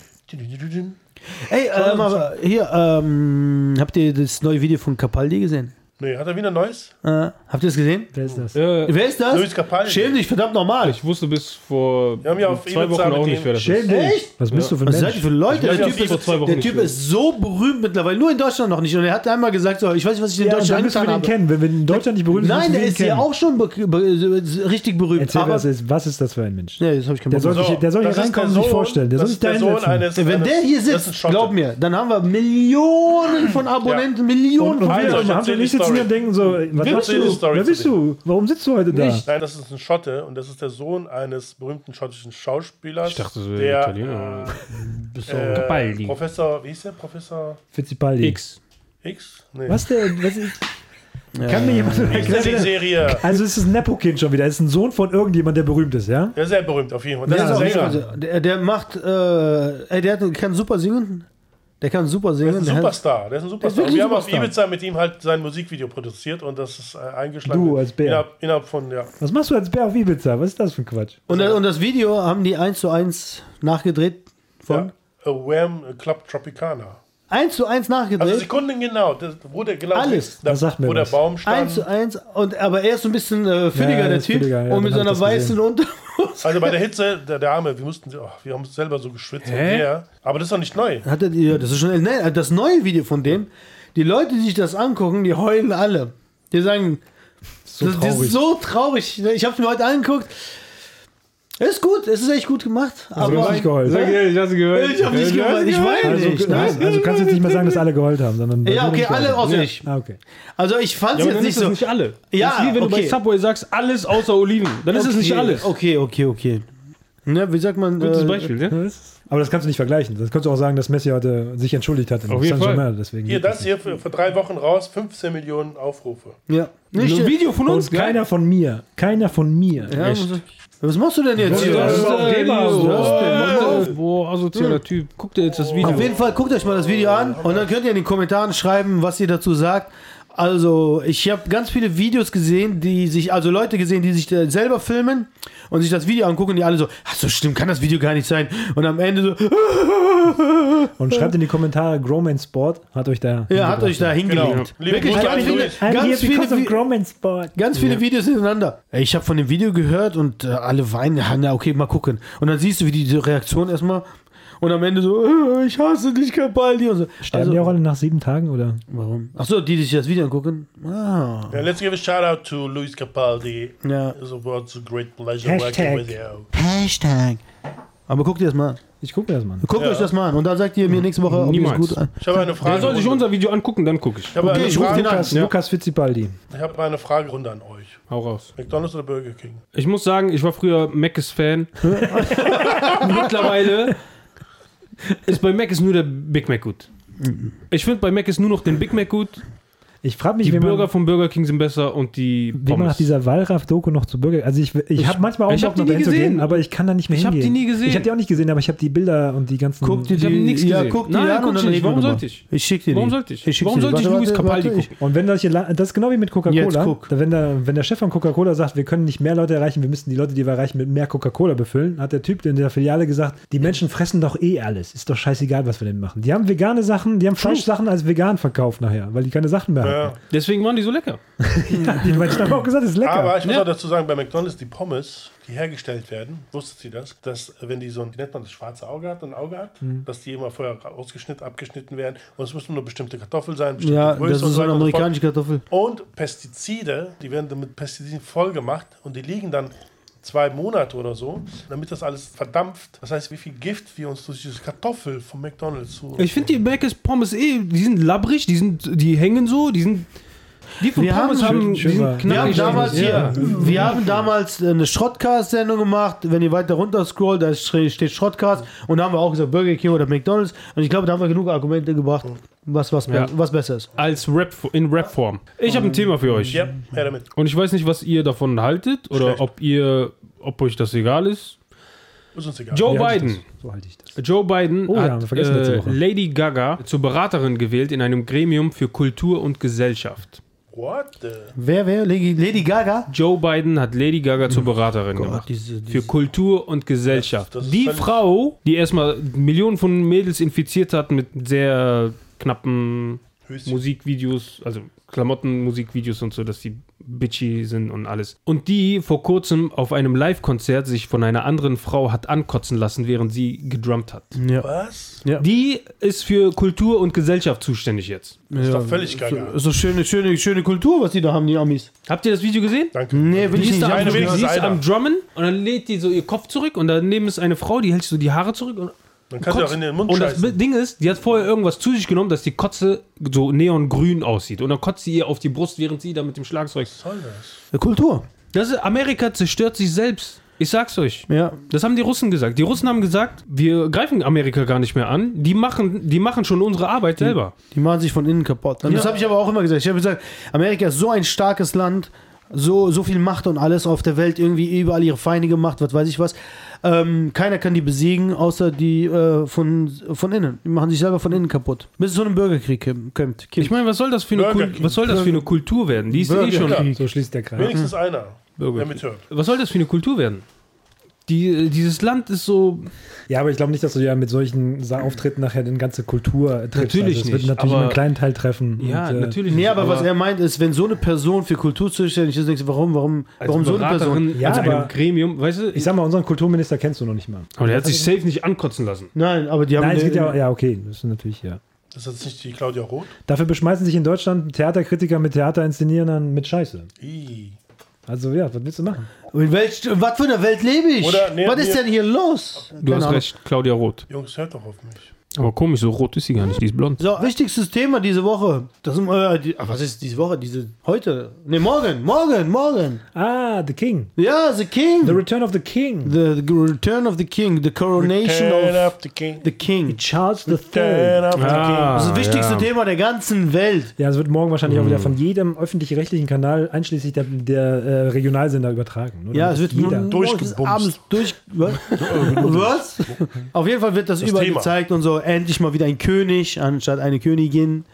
Ey, ähm, aber hier, ähm, habt ihr das neue Video von Capaldi gesehen? Nee, hat er wieder Neues? Äh, habt ihr das gesehen? Wer ist das? Ja, Wer ist das? Luis Capaldi. Schäm dich, verdammt nochmal. ich wusste bis vor Wir haben ja auf zwei Wochen auch nicht, wer das Schäm ist. dich. Echt? Was bist du für ein Was seid Mensch? ihr für Leute? Der Typ, ist, der typ ist so berühmt mittlerweile, nur in Deutschland noch nicht. Und er hat einmal gesagt, so, ich weiß nicht, was ich in Ja, Deutschland dann müssen wir den habe. kennen. Wenn wir in Deutschland nicht berühmt sind, Nein, der ist ja auch schon be be richtig berühmt. Erzähl, aber, was ist, was ist das für ein Mensch? Nee, das habe ich keinen Der Bock soll, drauf. sich, der soll hier reinkommen der und sich vorstellen. Der das soll sich ist da der Sohn hinsetzen. eines. Wenn der hier sitzt, glaub mir, dann haben wir Millionen von Abonnenten, Millionen von haben wir nicht sitzen und denken so, was machst du? Story Wer bist du? Warum sitzt du heute da? Nicht. Nein, das ist ein Schotte und das ist der Sohn eines berühmten schottischen Schauspielers. Ich dachte, wäre der, Italiener. Äh, Capaldi. Professor, wie hieß der? Professor Fittipaldi. X. X? Nee. Was denn? Was ist, kann mir jemand erklären? Serie? Also es ist ein Nepo-Kind schon wieder. Es ist ein Sohn von irgendjemand, der berühmt ist, ja? Der ist sehr berühmt auf jeden Fall. Das Sänger. also, der, der macht, äh, ey, der hat, kann super singen. Der kann super Der singen. ist ein Der Superstar. Der ist ein Superstar. Und wir haben ein auf Superstar. Ibiza mit ihm halt sein Musikvideo produziert und das ist äh, eingeschlagen. Du als Bär. Innerhalb, innerhalb von, ja. Was machst du als Bär auf Ibiza? Was ist das für ein Quatsch? Und, und das Video haben die eins zu eins nachgedreht. Von? ja. A Wham Club Tropicana. Eins zu eins Also nachgedreht. Sekunden genau, das, wo der genau Alles. da, sagt mir wo der was. Baum stand. Eins zu eins. Und, aber er ist so ein bisschen äh, fülliger, Ja, er der ist Typ. ja, und mit so einer weißen Unterhose. Also bei der Hitze, der, der Arme, wir mussten, oh, wir haben selber so geschwitzt. Der, aber das ist doch nicht neu. Hat er, ja, das ist schon ne, das neue Video von dem. Die Leute, die sich das angucken, die heulen alle. Die sagen, So das, das traurig. ist so traurig. Ich habe es mir heute angeguckt. Es ist gut, es ist echt gut gemacht. du Aber hast nicht geheult. Sag ich hast gehört. ich habe nicht geheult. Ich weine Also, nicht. also, Nein. also kannst du jetzt nicht mehr sagen, dass alle geheult haben, sondern Ja, du okay, geheult alle außer ich. Ah, okay. Also ich fand es Ja, jetzt nicht so. nicht alle. Ja, das ist wie wenn du okay. bei Subway sagst, alles außer Oliven. Dann ist es nicht Okay, alles. Okay, okay, okay. Ne, wie sagt man? Gutes äh, Beispiel, ne? Aber das kannst du nicht vergleichen. Das kannst du auch sagen, dass Messi heute sich entschuldigt hat. in Auf jeden Fall. Saint-Germain, Deswegen Hier, das hier für, für drei Wochen raus, 15 Millionen Aufrufe. Ja. Nicht, Ein Video von uns, Und keiner von mir. Keiner von mir. ja, Echt. Was machst du denn jetzt hier? Das ist, äh, Thema, so. Boah, asozialer Typ. Guck dir jetzt das Video Auf jeden Fall guckt euch mal das Video an und dann könnt ihr in den Kommentaren schreiben, was ihr dazu sagt. Also, ich habe ganz viele Videos gesehen, die sich, also Leute gesehen, die sich selber filmen und sich das Video angucken, die alle so, ach so stimmt, kann das Video gar nicht sein. Und am Ende so, Und schreibt in die Kommentare, Growman Sport hat euch da. ja, hat euch da hingelegt. Genau. Wirklich ganz an viele, ganz viele, Sport. ganz viele Videos hintereinander. Ey, Ich habe von dem Video gehört und äh, alle weinen, ja, na okay, mal gucken. Und dann siehst du, wie die, die Reaktion erstmal und am Ende so, äh, ich hasse dich, Capaldi. Und so. Sterben die auch alle nach sieben Tagen, oder? Warum? Achso, die, die sich das Video angucken? Ah. Yeah, let's give a shout out to Luis Capaldi. Ja. It was a great pleasure Hashtag. working with you. Hashtag. Aber guckt ihr das mal an. Ich gucke mir das mal an. Ja. Guckt Mhm. euch das mal an. Und dann sagt ihr mir nächste Woche, ob ihr es Niemals. gut an. Ich habe eine Der Frage. soll sich unser Video angucken, dann gucke ich. ich Okay, ich ruf den an. Lukas, Ja. Lukas Fittipaldi. ich habe eine Fragerunde an euch. Hau raus. McDonald's oder Burger King? Ich muss sagen, ich war früher Mc's-Fan. Mittlerweile ist bei Mac ist nur der Big Mac gut. Ich finde bei Mac ist nur noch den Big Mac gut. Ich frage mich, Die wie man, Burger vom Burger King sind besser und die wie man nach Pommes. dieser Wallraff-Doku noch zu Burger. Also ich, ich, Ich- habe manchmal auch ich die noch nie dahin zu gesehen. gehen, aber ich kann da nicht mehr Ich hab hingehen. die nie gesehen. Ich habe die auch nicht gesehen, aber ich habe die Bilder und die ganzen. Guckt ihr Ich hab die? nichts ja, gesehen. die Nein, an guck und ich dann nicht. Warum sollte ich? Ich schick dir die. Warum sollte ich? ich Warum dir die. sollte ich Luis Capaldi gucken? Und wenn solche, La- das ist genau wie mit Jetzt Coca-Cola. guck. Wenn der, wenn der Chef von Coca-Cola sagt, wir können nicht mehr Leute erreichen, wir müssen die Leute, die wir erreichen, mit mehr Coca-Cola befüllen, hat der Typ in der Filiale gesagt, die Menschen fressen doch eh alles. Ist doch scheißegal, was wir denn machen. Die haben vegane Sachen, die haben Fleischsachen als vegan verkauft nachher, weil die keine Sachen mehr Ja. Deswegen waren die so lecker. Die Menschen haben auch gesagt, ist lecker. Aber ich muss Ja. auch dazu sagen, bei McDonald's die Pommes, die hergestellt werden, wusstet ihr das, dass wenn die so ein, wie nennt man das, schwarze Auge hat, ein Auge hat, Mhm. dass die immer vorher ausgeschnitten, abgeschnitten werden und es müssen nur bestimmte Kartoffeln sein, bestimmte Ja, Größe das und ist so eine amerikanische Kartoffel. Und Pestizide, die werden dann mit Pestiziden voll gemacht und die liegen dann zwei Monate oder so, damit das alles verdampft. Das heißt, wie viel Gift wir uns durch diese Kartoffel vom McDonalds zu. Ich finde die Mc's Pommes eh, die sind labbrig, die, sind, die hängen so, die sind. Die von Wir Pommes haben- haben, schön sind Wir haben damals Ja. hier, wir haben damals eine Schrottcast-Sendung gemacht. Wenn ihr weiter runter scrollt, da steht Schrottcast. Und da haben wir auch gesagt Burger King oder McDonalds. Und ich glaube, da haben wir genug Argumente gebracht, was, was, Ja. was besser ist. Als Rap, in Rap-Form. Ich habe ein Thema für euch. ja, her damit. Und ich weiß nicht, was ihr davon haltet oder Schlecht. ob ihr, ob euch das egal ist. Ist uns egal. Joe Biden. das? So halte ich das. Joe Biden Oh ja, hat letzte äh. Lady Gaga zur Beraterin gewählt in einem Gremium für Kultur und Gesellschaft. What the? Wer, wer? Lady, Lady Gaga? Joe Biden hat Lady Gaga zur Beraterin gemacht. diese, Für Kultur und Gesellschaft. Das- das die Frau, die erstmal Millionen von Mädels infiziert hat mit sehr knappen Höschen. Musikvideos, also Klamotten-Musikvideos und so, dass die bitchy sind und alles. Und die vor kurzem auf einem Live-Konzert sich von einer anderen Frau hat ankotzen lassen, während sie gedrummt hat. ja. Was? Ja. Die ist für Kultur und Gesellschaft zuständig jetzt. Das ist doch völlig gaga. So, so schöne, schöne, schöne Kultur, was die da haben, die Amis. Habt ihr das Video gesehen? Danke. Nee, will Die ich ist, nicht. da Eine am, ist am Drummen und dann lädt die so ihr Kopf zurück und daneben ist eine Frau, die hält so die Haare zurück und Dann kannst du auch in den Mund Und das scheißen. Ding ist, die hat vorher irgendwas zu sich genommen, dass die Kotze so neongrün aussieht. Und dann kotzt sie ihr auf die Brust, während sie da mit dem Schlagzeug. Was soll das? Eine Kultur. Das ist, Amerika zerstört sich selbst. Ich sag's euch. Ja. Das haben die Russen gesagt. Die Russen haben gesagt, wir greifen Amerika gar nicht mehr an. Die machen, die machen schon unsere Arbeit selber. Die machen sich von innen kaputt. Und Das Ja. habe ich aber auch immer gesagt. Ich habe gesagt, Amerika ist so ein starkes Land, so, so viel Macht und alles auf der Welt, irgendwie überall ihre Feinde gemacht, was weiß ich was. Ähm, keiner kann die besiegen, außer die äh, von, von innen. Die machen sich selber von innen kaputt. Bis es zu einem Bürgerkrieg kommt. Ich meine, was soll das für eine, Kul was soll das für eine Kultur werden? Die ist eh schon. Burger So schließt der Kreis. Wenigstens einer. Was soll das für eine Kultur werden? Die, dieses Land ist so. Ja, aber ich glaube nicht, dass du ja mit solchen Auftritten nachher den ganze Kultur triffst. Natürlich also wird nicht, natürlich aber- nur einen kleinen Teil treffen. Ja, Und, äh, natürlich. Nee, nicht, aber, was er meint ist, wenn so eine Person für Kultur zuständig ist, denkst du, warum, warum, als warum so eine Person? Ja, als aber- einem Gremium, weißt du? Ich sag mal, unseren Kulturminister kennst du noch nicht mal. aber der hat sich safe nicht ankotzen lassen. Nein, aber die haben. Nein, es geht ja, ja, okay, das ist natürlich, ja. Das ist jetzt nicht die Claudia Roth? Dafür beschmeißen sich in Deutschland Theaterkritiker mit Theaterinszenierern mit Scheiße. Ih. Also ja, was willst du machen? In welch, was für einer Welt lebe ich? Oder, nee, was ist denn hier los? Du Keine hast Ahnung. recht, Claudia Roth. Jungs, hört doch auf mich. Aber komisch, so rot ist sie gar nicht, die ist blond. So, wichtigstes Thema diese Woche. Das sind, äh, die, ach, was ist diese Woche? Diese heute? Ne, morgen, morgen, morgen. Ah, The King. Ja, the King. The Return of the King. The, the Return of the King, the Coronation Turn of up the king. the King. Charles III. Turn up the Ah, Das ist das wichtigste ja. Thema der ganzen Welt. Ja, es wird morgen wahrscheinlich auch wieder Hm. von jedem öffentlich-rechtlichen Kanal, einschließlich der, der äh, Regionalsender, übertragen. Nur Ja, es wird jeder. durchgebumst. abends durch. Was? was? Auf jeden Fall wird das, Das überall Thema. gezeigt und so. Endlich mal wieder ein König anstatt eine Königin.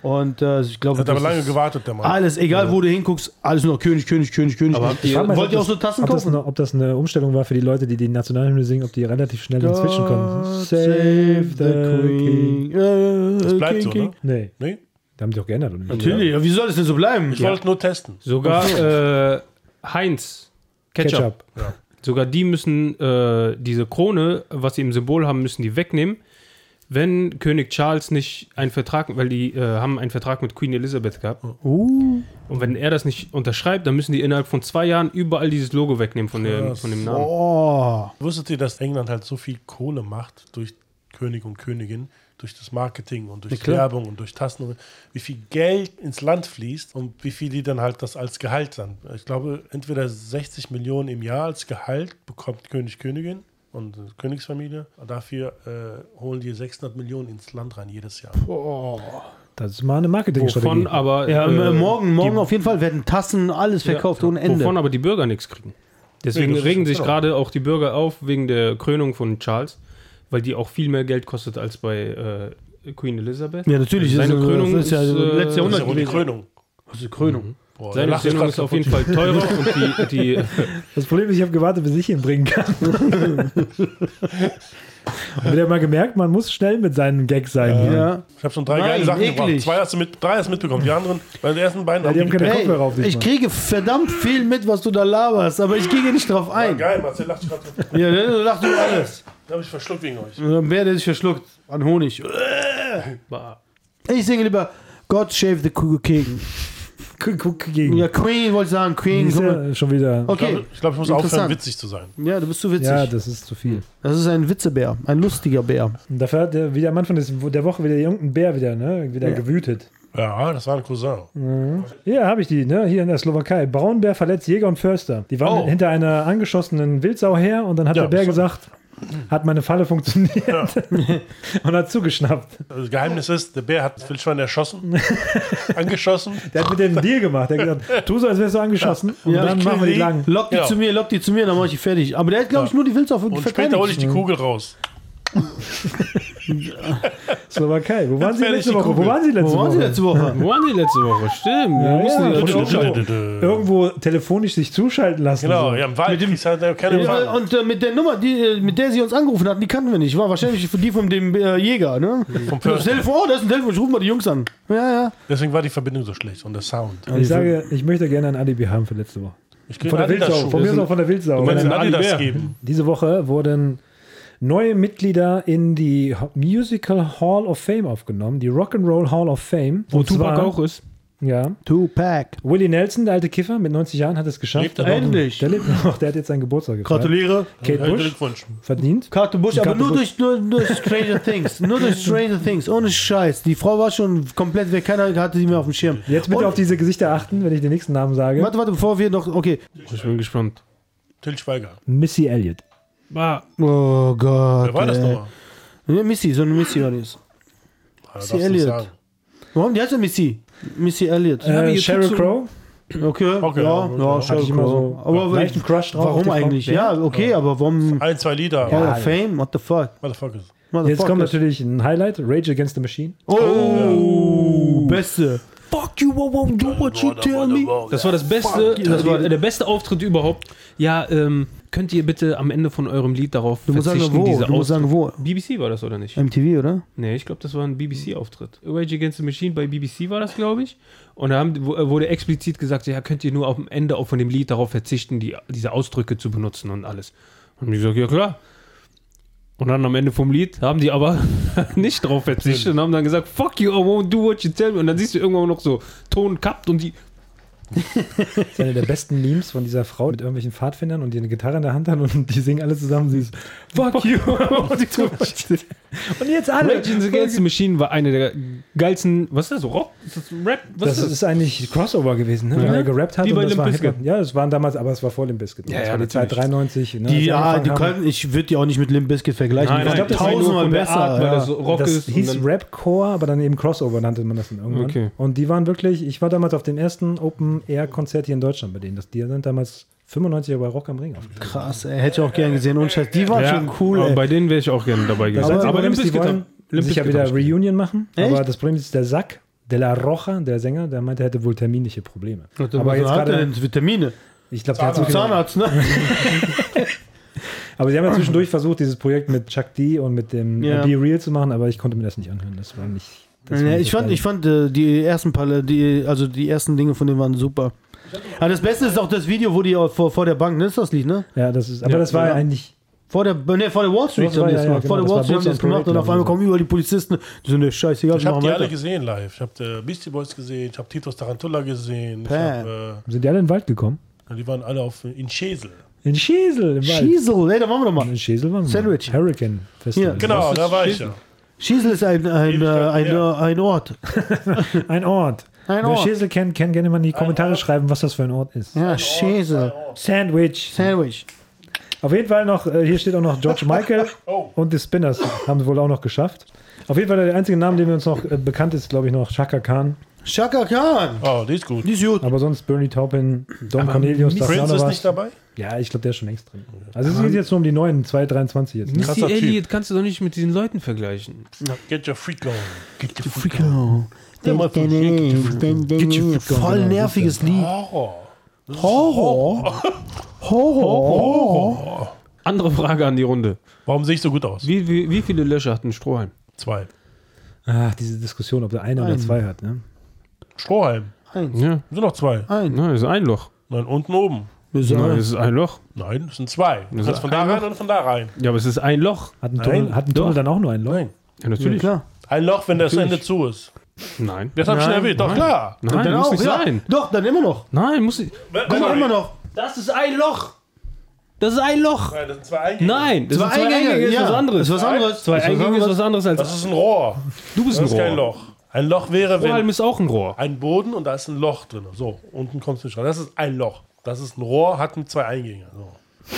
Und äh, ich glaube, Hat aber das lange gewartet, der Mann. alles, egal wo du hinguckst, alles nur König, König, König, König. Aber Ich Wollt ihr auch das- so Tassen ob das, kaufen? eine, ob das eine Umstellung war für die Leute, die die Nationalhymne singen, ob die relativ schnell dann switchen konnten. God Save the King. Äh, Das bleibt King, so, King. ne? Nee, Nee? da haben die auch geändert. Oder? Natürlich, ja. wie soll das denn so bleiben? Ich wollte nur testen. Sogar äh, Heinz, Ketchup, Ketchup. sogar die müssen äh, diese Krone, was sie im Symbol haben, müssen die wegnehmen, wenn König Charles nicht einen Vertrag, weil die äh, haben einen Vertrag mit Queen Elizabeth gehabt. Uh, Und wenn er das nicht unterschreibt, dann müssen die innerhalb von zwei Jahren überall dieses Logo wegnehmen von, dem, Krass. von dem Namen. oh. Wusstet ihr, dass England halt so viel Kohle macht durch König und Königin, durch das Marketing und durch Ja. Werbung und durch Tassen, und wie viel Geld ins Land fließt und wie viel die dann halt das als Gehalt dann. Ich glaube, entweder 60 Millionen im Jahr als Gehalt bekommt König, Königin und äh, Königsfamilie. Dafür äh, holen die 600 Millionen ins Land rein jedes Jahr. Das ist mal eine Marketingstrategie. Wovon aber, Ja, äh, morgen, morgen die, auf jeden Fall werden Tassen, alles verkauft ohne Ende. Wovon aber die Bürger nichts kriegen. Deswegen Nee, regen sich klar. gerade auch die Bürger auf wegen der Krönung von Charles, weil die auch viel mehr Geld kostet als bei äh, Queen Elizabeth. Ja, natürlich. Seine ist, Krönung das ist ja ist, äh, letztes Das ist Jahrhundert ja die. Krönung. Das ist die Krönung. Boah, Seine lacht grad ist auf jeden Fall teurer und die, die Das Problem ist, ich habe gewartet, bis ich ihn bringen kann. Und wieder mal gemerkt, man muss schnell mit seinen Gags sein. Ja. Ja. Ich habe schon drei Nein, geile Sachen eklig. gebracht. Zwei hast du mit, drei hast du mitbekommen. Die anderen, bei den ersten beiden Ja, die haben keine gepennt. Kopfhörer auf Hey, diesmal. ich kriege verdammt viel mit, was du da laberst, aber ich gehe nicht drauf Ja, ein. geil, Marcel lacht gerade. Ja, dann lachst du alles. Da habe ich verschluckt wegen euch. Und dann werde ich verschluckt an Honig. Ich singe lieber God Save the King. Gegen. Ja, Queen wollte ich sagen, Queen. ja schon wieder. Ich Okay, glaube, ich, glaub, ich muss aufhören, witzig zu sein. ja, du bist zu witzig. Ja, das ist zu viel. das ist ein Witzebär, ein lustiger Bär. Und dafür hat der, wieder am Anfang des, der Woche wieder irgendein Bär wieder, ne, wieder Ja. gewütet. Ja, das war ein Cousin. Hier habe ich die, ne, hier in der Slowakei. Braunbär verletzt Jäger und Förster. Die waren Oh. hinter einer angeschossenen Wildsau her und dann hat Ja, der Bär gesagt, hat meine Falle funktioniert und hat zugeschnappt. Das Geheimnis ist, der Bär hat das Wildschwein erschossen, angeschossen. Der hat mit einen Deal gemacht. Der hat gesagt, tu so, als wärst du angeschossen und Ja, dann machen wir die lang. Lock die Ja. zu mir, lock die zu mir, dann mache ich die fertig. Aber der hat, glaube ich, nur die Wildsau Und später hole ich die Kugel raus. Slowakei. Wo waren Sie letzte Woche? Wo waren Sie letzte Wo waren sie Woche? letzte Woche? Wo waren die letzte Woche? Stimmt. Ja, ja, doch irgendwo, irgendwo telefonisch sich zuschalten lassen. Genau, so. ja, im Wald. Mit dem, hat keine Ja, und äh, mit der Nummer, die, äh, mit der sie uns angerufen hatten, die kannten wir nicht. War wahrscheinlich die von dem äh, Jäger, ne? Vom Das. Telefon, oh, das ist ein Telefon, ich rufe mal die Jungs an. Ja, ja. Deswegen war die Verbindung so schlecht und der Sound. Ich sage, ich möchte gerne ein Alibi haben für letzte Woche. Ich Von der Wildsau. Von mir ist auch von der Wildsau. Du meinst Adidas geben? Diese Woche wurden neue Mitglieder in die Musical Hall of Fame aufgenommen, die Rock'n'Roll Hall of Fame. Wo Und Tupac zwar- auch ist. Ja. Tupac. Willie Nelson, der alte Kiffer mit 90 Jahren, hat es geschafft. Lebt er Aber- Endlich. Der lebt noch. Der hat jetzt seinen Geburtstag gefeiert. Gratuliere. Kate Bush, Glückwunsch. verdient. Karte Bush, aber Kate nur Bush. durch, nur durch Stranger Things. Nur durch Stranger Things. Ohne Scheiß. Die Frau war schon komplett weg. Keiner hatte sie mehr auf dem Schirm. Jetzt bitte Und- auf diese Gesichter achten, wenn ich den nächsten Namen sage. Warte, warte, bevor wir noch. Okay. Ich bin gespannt. Till Schweiger. Missy Elliott. Ah, Oh Gott. Wer war das ey. nochmal? Ja, Missy, so eine Missy war das. Ah, Missy Elliott. Warum? Die heißt ja Missy. Missy Elliott. Äh, Sheryl Crow. Okay, Okay, ja, ja, ja, Sheryl Crow. so Aber leichten Crush drauf auf warum eigentlich? Ja, okay, aber warum Ein, zwei Lieder. Hall of Fame? What the fuck? Motherfuckers. Jetzt Motherfuckers. kommt natürlich ein Highlight: Rage Against the Machine. Oh, beste. Fuck you, I won't do what you tell me. Das war das beste, Fuck, das das war- war der beste Auftritt überhaupt. Ja, ähm, könnt ihr bitte am Ende von eurem Lied darauf Du musst sagen, verzichten, wo. diese Du musst sagen, wo. BBC war das oder nicht? MTV, oder? Nee, ich glaube, das war ein BBC-Auftritt. Rage Against the Machine bei BBC war das, glaube ich. Und da haben, wo- wurde explizit gesagt, ja, könnt ihr nur dem Ende auch von dem Lied darauf verzichten, die, diese Ausdrücke zu benutzen und alles. Und ich sage, ja klar. Und dann am Ende vom Lied haben die aber nicht drauf verzichtet und haben dann gesagt, fuck you, I won't do what you tell me. Und dann siehst du irgendwann noch so Ton kappt und die, Das ist eine der besten Memes von dieser Frau mit irgendwelchen Pfadfindern und die eine Gitarre in der Hand hat und die singen alle zusammen. Sie ist Fuck you. und jetzt alle. Rage Against the Machine war eine der geilsten, was ist das, so Rock? Ist das Rap? Was Das ist das? ist eigentlich Crossover gewesen, ne? wenn er gerappt hat. Wie und bei das Limp war. Ja, es waren damals, aber es war vor Limp Bizkit. Ja, das ja, war die Zeit natürlich. 93. Ne, Die, ja, die können, ich würde die auch nicht mit Limp Bizkit vergleichen. Nein, die nein, waren das tausendmal besser. Art, weil ja. das Rock das ist. und hieß Rapcore, aber dann eben Crossover nannte man das dann irgendwann. Okay. Und die waren wirklich, ich war damals auf dem ersten Open-Air-Konzert hier in Deutschland bei denen. Das, die sind damals 95er bei Rock am Ring aufgetreten. Krass, ey, hätte ich auch gern gesehen. Und Scheiß, die waren schon cool, aber ey. bei denen wäre ich auch gerne dabei gewesen. Aber Limp ist, die wollen Limp sicher wieder. Reunion machen. Echt? Aber das Problem ist, der Sack de la Rocha, der Sänger, der meinte, er hätte wohl terminliche Probleme. Was aber jetzt hat er gerade, denn? Vitamine. ich glaube, der hat Zahnarzt, ne? Aber sie haben ja zwischendurch versucht, dieses Projekt mit Chuck D und mit dem Ja. Be Real zu machen, aber ich konnte mir das nicht anhören. Das war nicht. Ja, ich fand, ich fand äh, die ersten Palle, die, also die ersten Dinge von denen waren super. Aber das Beste ist auch das Video, wo die auch vor, vor der Bank, ne, ist das Lied, ne? Ja, das ist, aber Ja, das war ja. ja eigentlich. Vor der, ne, vor der Wall Street haben die ja, das ja, gemacht. genau, vor der das Wall Street haben die das gemacht und auf einmal kommen überall die Polizisten. Die sind, ne, scheißegal, Ich habe die alle gesehen live. Ich habe Beastie Boys gesehen, ich habe Titus Tarantula gesehen. Sind die alle in den Wald gekommen? die waren alle auf, in Schesel. In Schesel im Wald. Schiesel, ey, da waren wir doch mal. In Schesel waren wir. Sandwich. Hurricane Festival. Hier. Genau, da war ich Schesel? ja. Schiesel ist ein, ein, äh, ein, äh, ein Ort. Ein Ort. Ein Wer Ort. Schesel kennt, kann gerne mal in die Kommentare schreiben, was das für ein Ort ist. Ja, Schiesel. Sandwich. Sandwich. Auf jeden Fall noch, äh, hier steht auch noch George Michael Oh. und die Spinners haben sie wohl auch noch geschafft. Auf jeden Fall der einzige Name, den wir uns noch äh, bekannt ist, glaube ich, noch Chaka Khan. Shaka Khan. Oh, die ist gut. Die ist gut. Aber sonst Bernie Taupin, Don Cornelius, das Prince noch ist was. nicht dabei? Ja, ich glaube, der ist schon längst drin. Also es geht jetzt nur um die neuen 223 jetzt. Ne? Missy Krasser. Elliott kannst du doch nicht mit diesen Leuten vergleichen. Get your freak on. Get your freak hier, get your freak on. Get your Voll nerviges Lied. Horror. Horror. Horror. Andere Frage an die Runde. Warum sehe ich so gut aus? Wie, wie, wie viele Löcher hat ein Strohhalm? Zwei. Ach, diese Diskussion, ob der eine oder Ein. zwei hat. Ne? Strohhalm. Eins. Ja, Sind noch zwei. Ein. Nein, das ist ein Loch. Nein, unten oben. Nein, das ist ein Loch. Nein, das sind zwei. Du Das kannst ist von da ein rein Loch. und von da rein. Ja, aber es ist ein Loch. Hat ein Nein, Tunnel, hat ein Tunnel doch. dann auch nur ein Loch? Nein. Ja, natürlich. Ja, klar. Ein Loch, wenn das Natürlich. Ende zu ist. Nein. Das habe ich schon Nein, erwähnt. Doch, nein. klar. Nein, dann muss auch, nicht ja. sein. Doch, dann immer noch. Nein, muss nicht. Guck mal, immer noch. Das ist ein Loch. Das ist ein Loch. Nein, das sind zwei Eingänge. Nein, das Zwei sind zwei Eingänge, Eingänge, ist ja. was anderes. Ist was anderes. Zwei Eingänge ist was anderes als. Das ist ein Rohr. du bist ein Das ist kein Rohr. Loch. Ein Loch wäre, wenn ist auch ein Rohr. ein Boden und da ist ein Loch drin. So, unten kommst du nicht rein. Das ist ein Loch. Das ist ein Rohr, hat mit zwei Eingängen. So.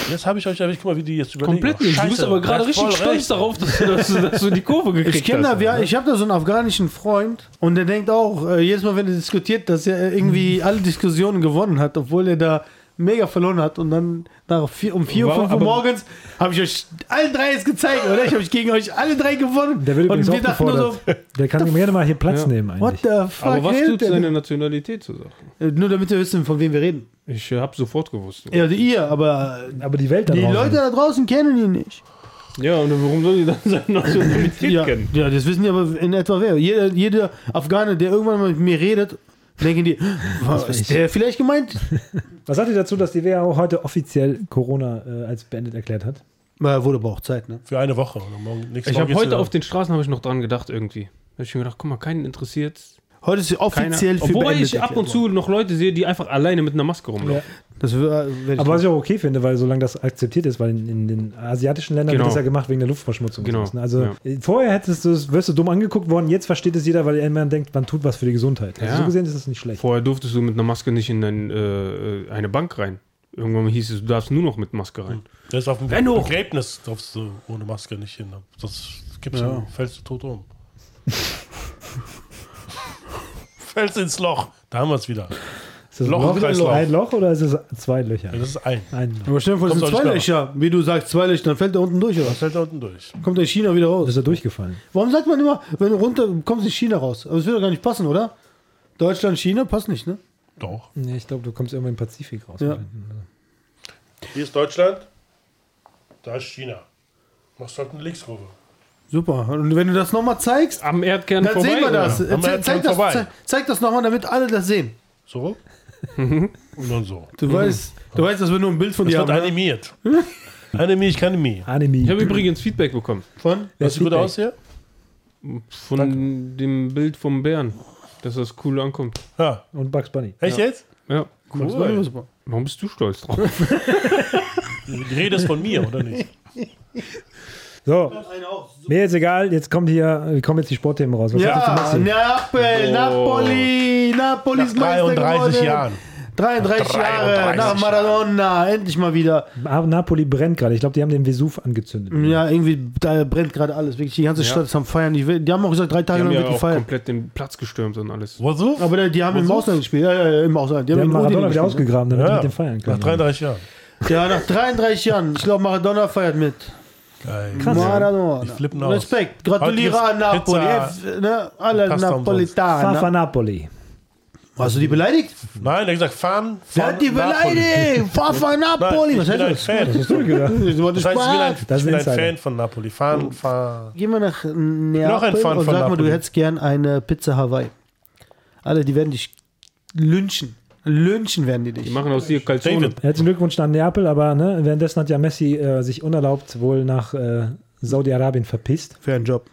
Jetzt habe ich euch erwischt. Guck mal, wie die jetzt überlegen. Komplett nicht. Du bist Scheiße, aber gerade richtig stolz recht. darauf, dass du, dass, du, dass du die Kurve gekriegt Ich kenne hast. da, wir- ich habe da so einen afghanischen Freund und der denkt auch, äh, jedes Mal, wenn er diskutiert, dass er irgendwie alle Diskussionen gewonnen hat, obwohl er da mega verloren hat. Und dann nach vier, um 4 Uhr, Wow, 5 Uhr morgens habe ich euch alle drei jetzt gezeigt, oder? Ich habe gegen euch alle drei gewonnen. Der wird übrigens und wir dachten nur so. Der kann gerne mal hier Platz Ja. nehmen what eigentlich. the fuck Aber was tut seine denn? Nationalität zur Sache? Äh, Nur damit wir wissen, von wem wir reden. Ich äh, habe sofort gewusst. Ja, ihr, aber Aber die Welt da die draußen. Leute da draußen kennen ihn nicht. Ja, und warum soll die dann seine Nationalität Ja, kennen? ja, das wissen die aber in etwa wer. Jeder, jeder Afghane, der irgendwann mal mit mir redet, denken die, was ist der vielleicht gemeint? Was sagt ihr dazu, dass die WHO heute offiziell Corona äh, als beendet erklärt hat? Äh, Wurde aber auch Zeit, ne? Für eine Woche. Und morgen, Ich habe heute auf den Straßen habe ich noch dran gedacht irgendwie. Da habe ich mir gedacht, guck mal, keinen interessiert. Heute ist sie Keiner, offiziell für obwohl beendet ich ab und zu noch Leute sehe, die einfach alleine mit einer Maske rumlaufen. Ja. Das ich Aber was ich auch okay finde, weil solange das akzeptiert ist, weil in, in den asiatischen Ländern Genau. wird das ja gemacht wegen der Luftverschmutzung. Genau, Und sowas, ne? Also ja. äh, vorher hättest du, es- wirst du dumm angeguckt worden, jetzt versteht es jeder, weil immer denkt, man tut was für die Gesundheit. Also Ja. so gesehen ist das nicht schlecht. Vorher durftest du mit einer Maske nicht in ein, äh, eine Bank rein. Irgendwann hieß es, du darfst nur noch mit Maske rein. Das ist auf dem! Begräbnis darfst du ohne Maske nicht hin. Das gibt's Ja. ja. fällst du tot um. fällst ins Loch. Da haben wir es wieder. Ist das ein Loch, Loch, Kreislauf. ein Loch oder ist es zwei Löcher? Das ist ein. Ein Loch. Aber stell dir vor, Kommt sind zwei nicht Löcher. Wie du sagst, zwei Löcher, dann fällt er unten durch, oder? Das fällt da unten durch. Kommt er in China wieder Das raus. ist er durchgefallen. Warum sagt man immer, wenn du runter kommst in China raus? Aber das würde doch gar nicht passen, oder? Deutschland, China passt nicht, ne? Doch. Nee, ich glaube, du kommst irgendwann im Pazifik raus. Ja. Hier ist Deutschland. Da ist China. Machst halt eine Linkskurve. Super. Und wenn du das nochmal zeigst, Am Erdkern dann vorbei. sehen wir das. oder? Am Ze Erdkern zeig, das vorbei. zeig das nochmal, damit alle das sehen. So. Und dann so. Du weißt, du weißt, dass wir nur ein Bild von Das dir wird haben. ne? animiert. Animiert, ich kann animiert. Anime. Ich habe übrigens Feedback bekommen Von? Was ist gut aus hier? von dem Bild vom Bären, dass das cool ankommt. Ja. Und Bugs Bunny. Echt jetzt? Ja. War immer super. Warum bist du stolz drauf? Die Rede ist von mir, oder nicht? So, mir ist egal, jetzt kommt hier, kommen jetzt die Sportthemen raus. Was Ja? Neapel, Oh. Napoli, Napoli ist Nach Meister 33 geworden. Jahren. 33 Jahre 33 nach Maradona, endlich mal wieder. Ah, Napoli brennt gerade. Ich glaube, die haben den Vesuv angezündet. Ja, irgendwie, da brennt gerade alles. Wirklich, die ganze Ja. Stadt ist am Feiern. Die, die haben auch gesagt, drei Die Tage haben lang ja wird auch gefeiert. komplett den Platz gestürmt und alles. So? Aber die, die haben im so? Ausland gespielt. Ja, ja, ja, im Ausland. Die Die haben Maradona wieder gespielt, ne? ausgegraben, damit die Ja. mit dem feiern Nach können. 33 Jahren. Ja, nach 33 Jahren. Ich glaube, Maradona feiert mit. Geil. Maradona. Die flippen aus. Respekt. Gratuliere an Napoli. F, ne? Alle Pasta Fafa Napolitaner. Napoli. Hast du die beleidigt? Nein, der hat gesagt, fahren. Wer hat die beleidigt? Fafa Napoli. Nein, Was ich bin ein das? Fan. Hast du gedacht? Das Das heißt, ich bin ein, Das ich bin ein Fan von Napoli. Fahren, fahren. Geh mal nach Noch ein Neapel Fan und von sag mal, du Napoli. hättest gern eine Pizza Hawaii. Alle, die werden dich lynchen. Lynchen werden die Die dich. machen aus dir Calzone. David. Herzlichen Glückwunsch nach Neapel, aber ne, währenddessen hat ja Messi äh, sich unerlaubt wohl nach äh, Saudi-Arabien verpisst. Für einen Job.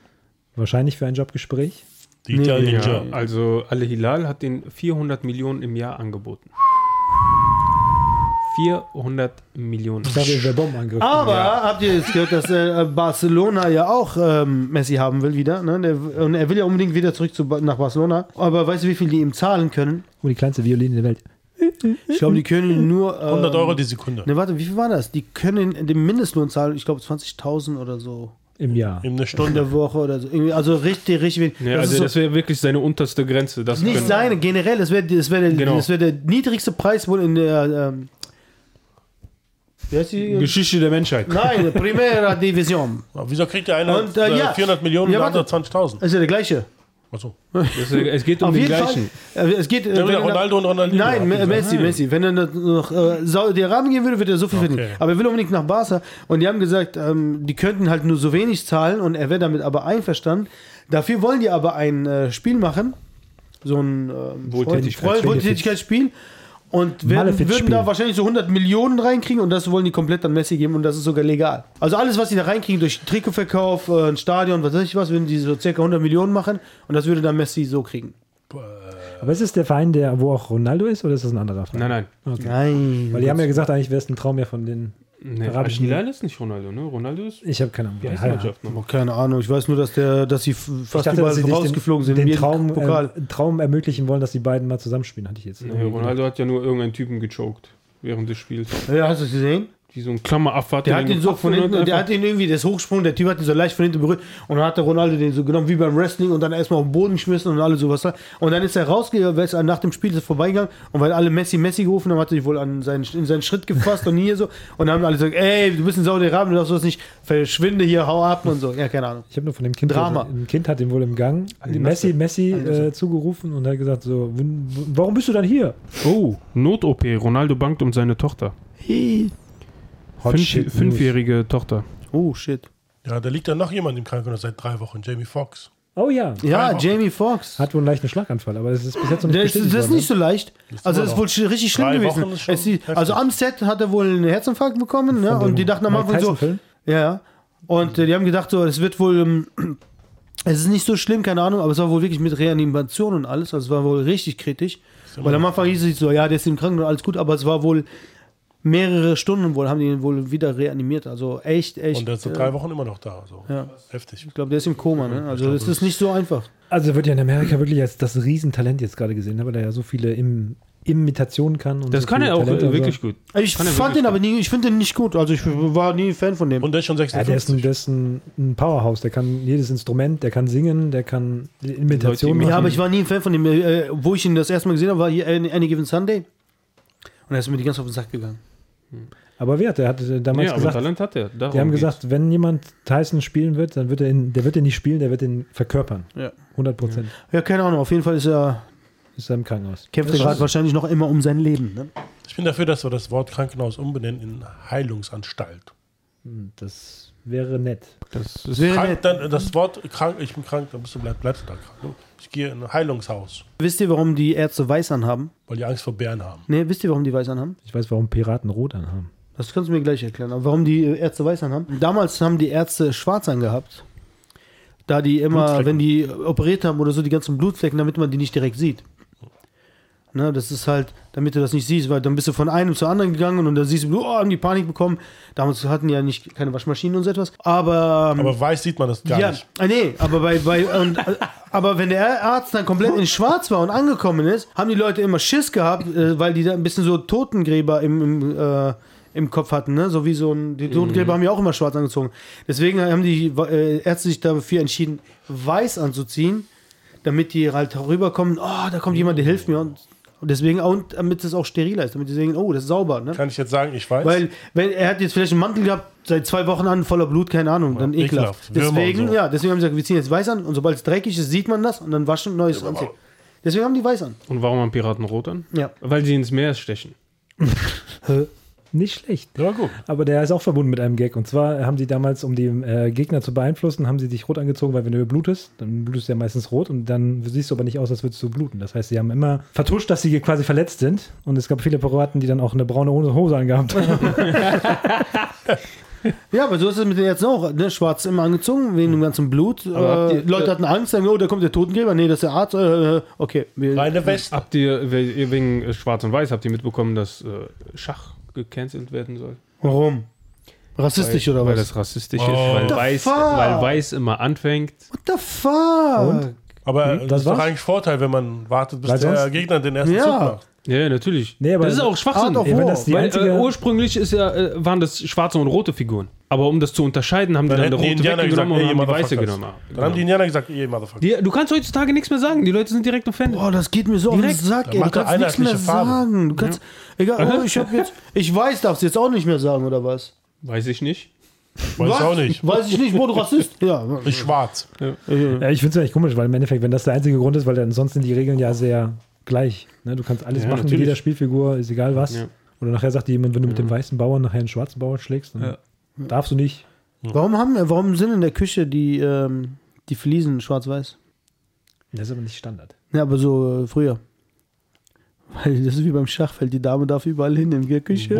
Wahrscheinlich für ein Jobgespräch. Die Nee. Ja, also Al Hilal hat den 400 Millionen im Jahr angeboten. 400 Millionen. Ich dachte, der Bombenangriff. Aber habt ihr jetzt gehört, dass äh, Barcelona ja auch ähm, Messi haben will wieder? Ne? Der, und er will ja unbedingt wieder zurück zu, nach Barcelona. Aber weißt du, wie viel die ihm zahlen können? Oh, die kleinste Violine der Welt. Ich glaube, die können nur. Ähm, 100 Euro die Sekunde. Ne, warte, wie viel war das? Die können den Mindestlohn zahlen, ich glaube 20.000 oder so. Im Jahr. In einer In Stunde. der Woche oder so. Also richtig, richtig wenig. Ja, das also so, das wäre wirklich seine unterste Grenze. Das nicht können- seine, generell, das wäre das wär der, Genau. das wär der niedrigste Preis wohl in der. Ähm? Geschichte der Menschheit. Nein, Primera Division. Wieso kriegt der eine Und, äh, äh, ja. 400 Millionen Ja, und der warte. andere 20.000? Das ist ja der gleiche. Achso. Es geht um Auf den gleichen. Fall. äh, Es geht. äh, Ja, wenn Ronaldo und Ronaldinho. Nein, hat Me- gesagt. Messi, Messi. Wenn er nach äh, Saudi-Arabien gehen würde, würde er so viel verdienen. Aber er will unbedingt nach Barca. Und die haben gesagt, ähm, die könnten halt nur so wenig zahlen und er wäre damit aber einverstanden. Dafür wollen die aber ein äh, Spiel machen. So ein ähm, Wohltätigkeitsspiel. Freund- Wohltätigkeitsspiel. Und werden, würden da wahrscheinlich so 100 Millionen reinkriegen und das wollen die komplett an Messi geben und das ist sogar legal. Also alles, was sie da reinkriegen durch Trikotverkauf, äh, ein Stadion, was weiß ich was, würden die so circa 100 Millionen machen und das würde dann Messi so kriegen. Aber ist es der Verein, der, wo auch Ronaldo ist, oder ist das ein anderer Verein? Nein, nein. Nein. Weil die haben ja gesagt, eigentlich wäre es ein Traum mehr von den. Nee, Arabischen- Hilal ist nicht Ronaldo, ne? Ronaldo ist. Ich habe keine Ahnung. Ja, die ja. Keine Ahnung, ich weiß nur, dass der, dass sie fast dachte, überall rausgeflogen den, sind. in den Traum, Pokal. äh, Traum ermöglichen wollen, dass die beiden mal zusammenspielen, hatte ich jetzt. Nee, Ronaldo hat ja nur irgendeinen Typen gechoked während des Spiels. ja, hast du es gesehen? Wie so ein Klammerabfahrt. Der hat ihn so von hinten, der hat ihn irgendwie, das Hochsprung, der Typ hat ihn so leicht von hinten berührt und dann hat der Ronaldo den so genommen wie beim Wrestling und dann erstmal auf den Boden geschmissen und alles sowas. Und dann ist er rausgegangen, ist er nach dem Spiel ist er vorbeigegangen und weil alle Messi, Messi gerufen haben, hat er sich wohl an seinen, in seinen Schritt gefasst und hier so und dann haben alle gesagt, ey, du bist in Saudi-Arabien, du darfst das nicht, verschwinde hier, hau ab und so. Ja, keine Ahnung. Ich habe nur von dem Kind, Drama. ein Kind hat ihm wohl im Gang die Messi, Messi äh, zugerufen und hat gesagt so, "Wun- w- warum bist du dann hier? Oh, Not-OP. Ronaldo bangt um seine Tochter. Hot Fünf, shit news. fünfjährige Tochter. Oh, shit. Ja, da liegt ja noch jemand im Krankenhaus seit drei Wochen, Jamie Foxx. Oh ja. Ja, Wochen. Jamie Foxx. Hat wohl einen leichten Schlaganfall, aber das ist bis jetzt noch nicht ist, bestätigt das ist nicht so leicht. Also das ist wohl richtig schlimm Drei gewesen. Wochen ist schon Es die, heftig. also am Set hat er wohl einen Herzinfarkt bekommen, ne? Und die dachten am Anfang so, ja, ja. Und äh, die haben gedacht so, es wird wohl ähm, Es ist nicht so schlimm, keine Ahnung, aber es war wohl wirklich mit Reanimation und alles. Also es war wohl richtig kritisch. Weil am Anfang hieß es so, ja, der ist im Krankenhaus, alles gut, aber es war wohl mehrere Stunden wohl, haben die ihn wohl wieder reanimiert. Also echt, echt. Und der ist seit äh, drei Wochen immer noch da. Also. Ja. Heftig. Ich glaube, der ist im Koma, ne? Also es ist nicht so einfach. Also wird ja in Amerika wirklich als das Riesentalent jetzt gerade gesehen, ne, weil er ja so viele Im Imitationen kann. Und Das so kann er auch Talente so. wirklich gut. Ich Kann er fand den aber nie, ich finde den nicht gut. Also ich war nie Fan von dem. Und der ist schon Ja, der ist, ein, 56. der ist ein, ein Powerhouse, der kann jedes Instrument, der kann singen, der kann Imitationen Leute, ja, machen. aber ich war nie ein Fan von dem. Äh, wo ich ihn das erste Mal gesehen habe, war hier Any, Any Given Sunday. Und er ist mir die ganze auf den Sack gegangen. Aber wer hat, der hat damals Ja, gesagt, Talent hat er. Darum die haben geht's. gesagt, wenn jemand Tyson spielen wird, dann wird er ihn, der wird ihn nicht spielen, der wird ihn verkörpern. Ja. 100 Prozent. Ja, keine Ahnung. Auf jeden Fall ist er, Ist er im Krankenhaus. kämpft er gerade wahrscheinlich noch immer um sein Leben. Ne? Ich bin dafür, dass wir das Wort Krankenhaus umbenennen in Heilungsanstalt. Hm, Das wäre nett. Das Das ist wäre Krank, nett. dann, das Wort krank, ich bin krank, dann bist du bleib, bleibst du da krank. Ich gehe in ein Heilungshaus, Wisst ihr, warum die Ärzte weiß anhaben? weil die Angst vor Bären haben. Ne, wisst ihr, warum die weiß anhaben? Ich weiß, warum Piraten rot anhaben. Das kannst du mir gleich erklären. Aber warum die Ärzte weiß anhaben? Damals haben die Ärzte schwarz angehabt. Da die immer, wenn die operiert haben oder so, die ganzen Blutflecken, damit man die nicht direkt sieht. Ne, das ist halt, damit du das nicht siehst, weil dann bist du von einem zur anderen gegangen und dann siehst du, oh, haben die Panik bekommen. Damals hatten die ja nicht keine Waschmaschinen und so etwas. Aber, ähm, Aber weiß sieht man das gar ja, nicht. ah, nee, aber bei, bei und, äh, aber wenn der Arzt dann komplett in Schwarz war und angekommen ist, haben die Leute immer Schiss gehabt, äh, weil die da ein bisschen so Totengräber im, im, äh, im Kopf hatten, ne? So wie so ein, die Totengräber haben ja auch immer schwarz angezogen. Deswegen haben die äh, Ärzte sich dafür entschieden, weiß anzuziehen, damit die halt rüberkommen, oh, da kommt jemand, der hilft mir und, und deswegen, und damit es auch steriler ist, damit die sehen, oh, das ist sauber, ne? Kann ich jetzt sagen, ich weiß. Weil, wenn er hat jetzt vielleicht einen Mantel gehabt, seit zwei Wochen an, voller Blut, keine Ahnung, dann ekelhaft. ekelhaft. Deswegen, so. ja, deswegen haben sie gesagt, wir ziehen jetzt weiß an und sobald es dreckig ist, sieht man das und dann waschen und neues anziehen. Deswegen haben die weiß an. Und warum haben Piraten rot an? Ja. Weil sie ins Meer stechen. Nicht schlecht. ja, gut. Aber der ist auch verbunden mit einem Gag. Und zwar haben die damals, um die äh, Gegner zu beeinflussen, haben sie dich rot angezogen, weil wenn du blutest, dann blutest du ja meistens rot und dann siehst du aber nicht aus, als würdest du bluten. Das heißt, sie haben immer vertuscht, dass sie quasi verletzt sind. Und es gab viele Piraten, die dann auch eine braune Hose angehabt haben. Ja, aber so ist es mit den Ärzten auch. Ne? Schwarz immer angezogen, wegen dem ganzen Blut. Äh, ihr- Leute hatten Angst, sagen, oh, da kommt der Totengräber. Nee, das ist der Arzt. Äh, okay. Wir, Reine Weste. Habt ihr we- wegen äh, Schwarz und Weiß, habt ihr mitbekommen, dass äh, Schach gecancelt werden soll? Warum? Rassistisch weil, oder Weil was? das rassistisch Oh. ist, weil weiß, fuck? weil weiß immer anfängt. What the fuck? Und? Aber Hm, das, das ist doch war's? eigentlich Vorteil, wenn man wartet, bis Weil der sonst- Gegner den ersten Ja. Zug macht. Ja, ja, natürlich. Nee, aber- das ist auch Schwachsinn. Art of Ey, wenn War. das die Weil einzige, äh, ursprünglich ist ja, äh, waren das schwarze und rote Figuren. Aber um das zu unterscheiden, haben Dann die dann hätten die eine rote Indianer gesagt, weggenommen und ey, haben die weiße Motherfuckers. genommen. Dann haben die Indianer gesagt, ey, Motherfucker. Die, du kannst heutzutage nichts mehr sagen. Die Leute sind direkt offended. Boah, das geht mir so auf den Direkt. Sack, ey. Du macht er kannst nichts mehr einheitliche Farbe. sagen. Du kannst, egal, oh, ich hab jetzt, ich weiß, darfst du jetzt auch nicht mehr sagen, oder was? Weiß ich nicht. Weiß was? ich auch nicht. Weiß ich nicht, wo du Rassist? Ja. Ist schwarz. Ja, ich finde es eigentlich komisch, weil im Endeffekt, wenn das der einzige Grund ist, weil dann sonst sind die Regeln ja sehr gleich. Ne? Du kannst alles Ja, machen mit natürlich. jeder Spielfigur, ist egal was. Ja. Oder nachher sagt dir jemand, wenn du mit dem weißen Bauern nachher einen schwarzen Bauern schlägst, dann Ja. darfst du nicht. Warum, haben, warum sind in der Küche die, ähm, die Fliesen schwarz-weiß? Das ist aber nicht Standard. Ja, aber so äh, früher. Weil das ist wie beim Schachfeld, die Dame darf überall hin in der Küche.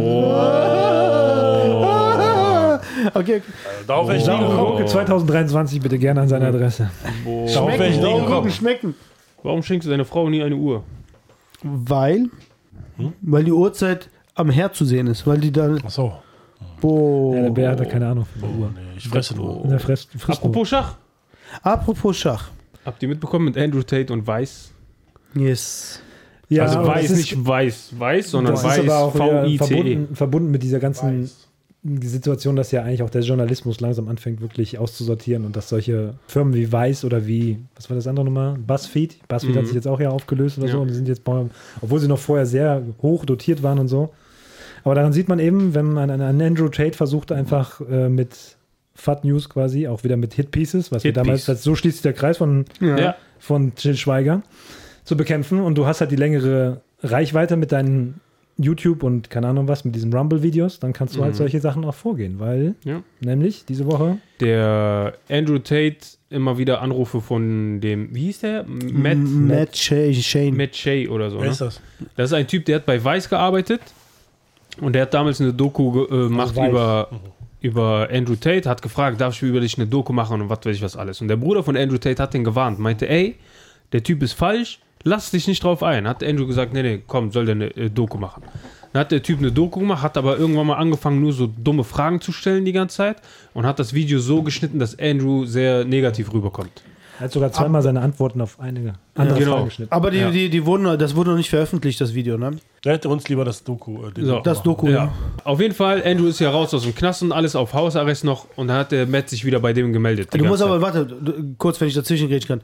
Okay, okay. Darauf wäre ich. Gurke 2023 bitte gerne an seine Adresse. Saure Gurken gekommen. schmecken. Warum schenkst du deiner Frau nie eine Uhr? Weil, weil die Uhrzeit am Herd zu sehen ist. Weil die dann. Ach so. Boah. Ja, der Bär hat da keine Ahnung von der Uhr. nee, ich fresse nur. Der frisst, frisst nur. Apropos Schach. Apropos Schach. Habt ihr mitbekommen mit Andrew Tate und Weiß? Yes. Ja, also Weiß, ist, nicht Weiß, Weiß, sondern Weiß, V-I-C-E. verbunden, verbunden mit dieser ganzen Weiß. Situation, dass ja eigentlich auch der Journalismus langsam anfängt, wirklich auszusortieren und dass solche Firmen wie Weiß oder wie, was war das andere nochmal? BuzzFeed. BuzzFeed Mhm. hat sich jetzt auch ja aufgelöst oder Ja. so und die sind jetzt, obwohl sie noch vorher sehr hoch dotiert waren und so. Aber daran sieht man eben, wenn man an an Andrew Tate versucht, einfach äh, mit Fat News quasi, auch wieder mit Hit Pieces, was wir Hit damals, Piece. so schließt sich der Kreis von Ja. von Till Schweiger zu bekämpfen und du hast halt die längere Reichweite mit deinen YouTube und keine Ahnung was, mit diesen Rumble-Videos, dann kannst du halt Mhm. solche Sachen auch vorgehen, weil Ja. nämlich diese Woche Der Andrew Tate immer wieder Anrufe von dem, wie hieß der? Matt, Matt Shay- Shane. Matt Shea oder so. Wer Ne? ist das? Das ist ein Typ, der hat bei Weiß gearbeitet und der hat damals eine Doku gemacht Weiß. über über Andrew Tate, hat gefragt, darf ich über dich eine Doku machen und was weiß ich was alles. Und der Bruder von Andrew Tate hat den gewarnt, meinte, ey, der Typ ist falsch, lass dich nicht drauf ein. Hat Andrew gesagt, nee, nee, komm, soll der eine äh, Doku machen. Dann hat der Typ eine Doku gemacht, hat aber irgendwann mal angefangen, nur so dumme Fragen zu stellen die ganze Zeit und hat das Video so geschnitten, dass Andrew sehr negativ rüberkommt. Er hat sogar zweimal seine Antworten auf einige andere genau. Fragen geschnitten. Aber die, Ja. die, die wurden, das wurde noch nicht veröffentlicht, das Video, ne? Der hätte uns lieber das Doku. Äh, den So. Doku Das machen. Doku, Ja. ja. Auf jeden Fall, Andrew ist ja raus aus dem Knast und alles auf Hausarrest noch und dann hat der Matt sich wieder bei dem gemeldet. die Du musst ganze aber, warte, du- kurz, wenn ich dazwischen grätschen kann.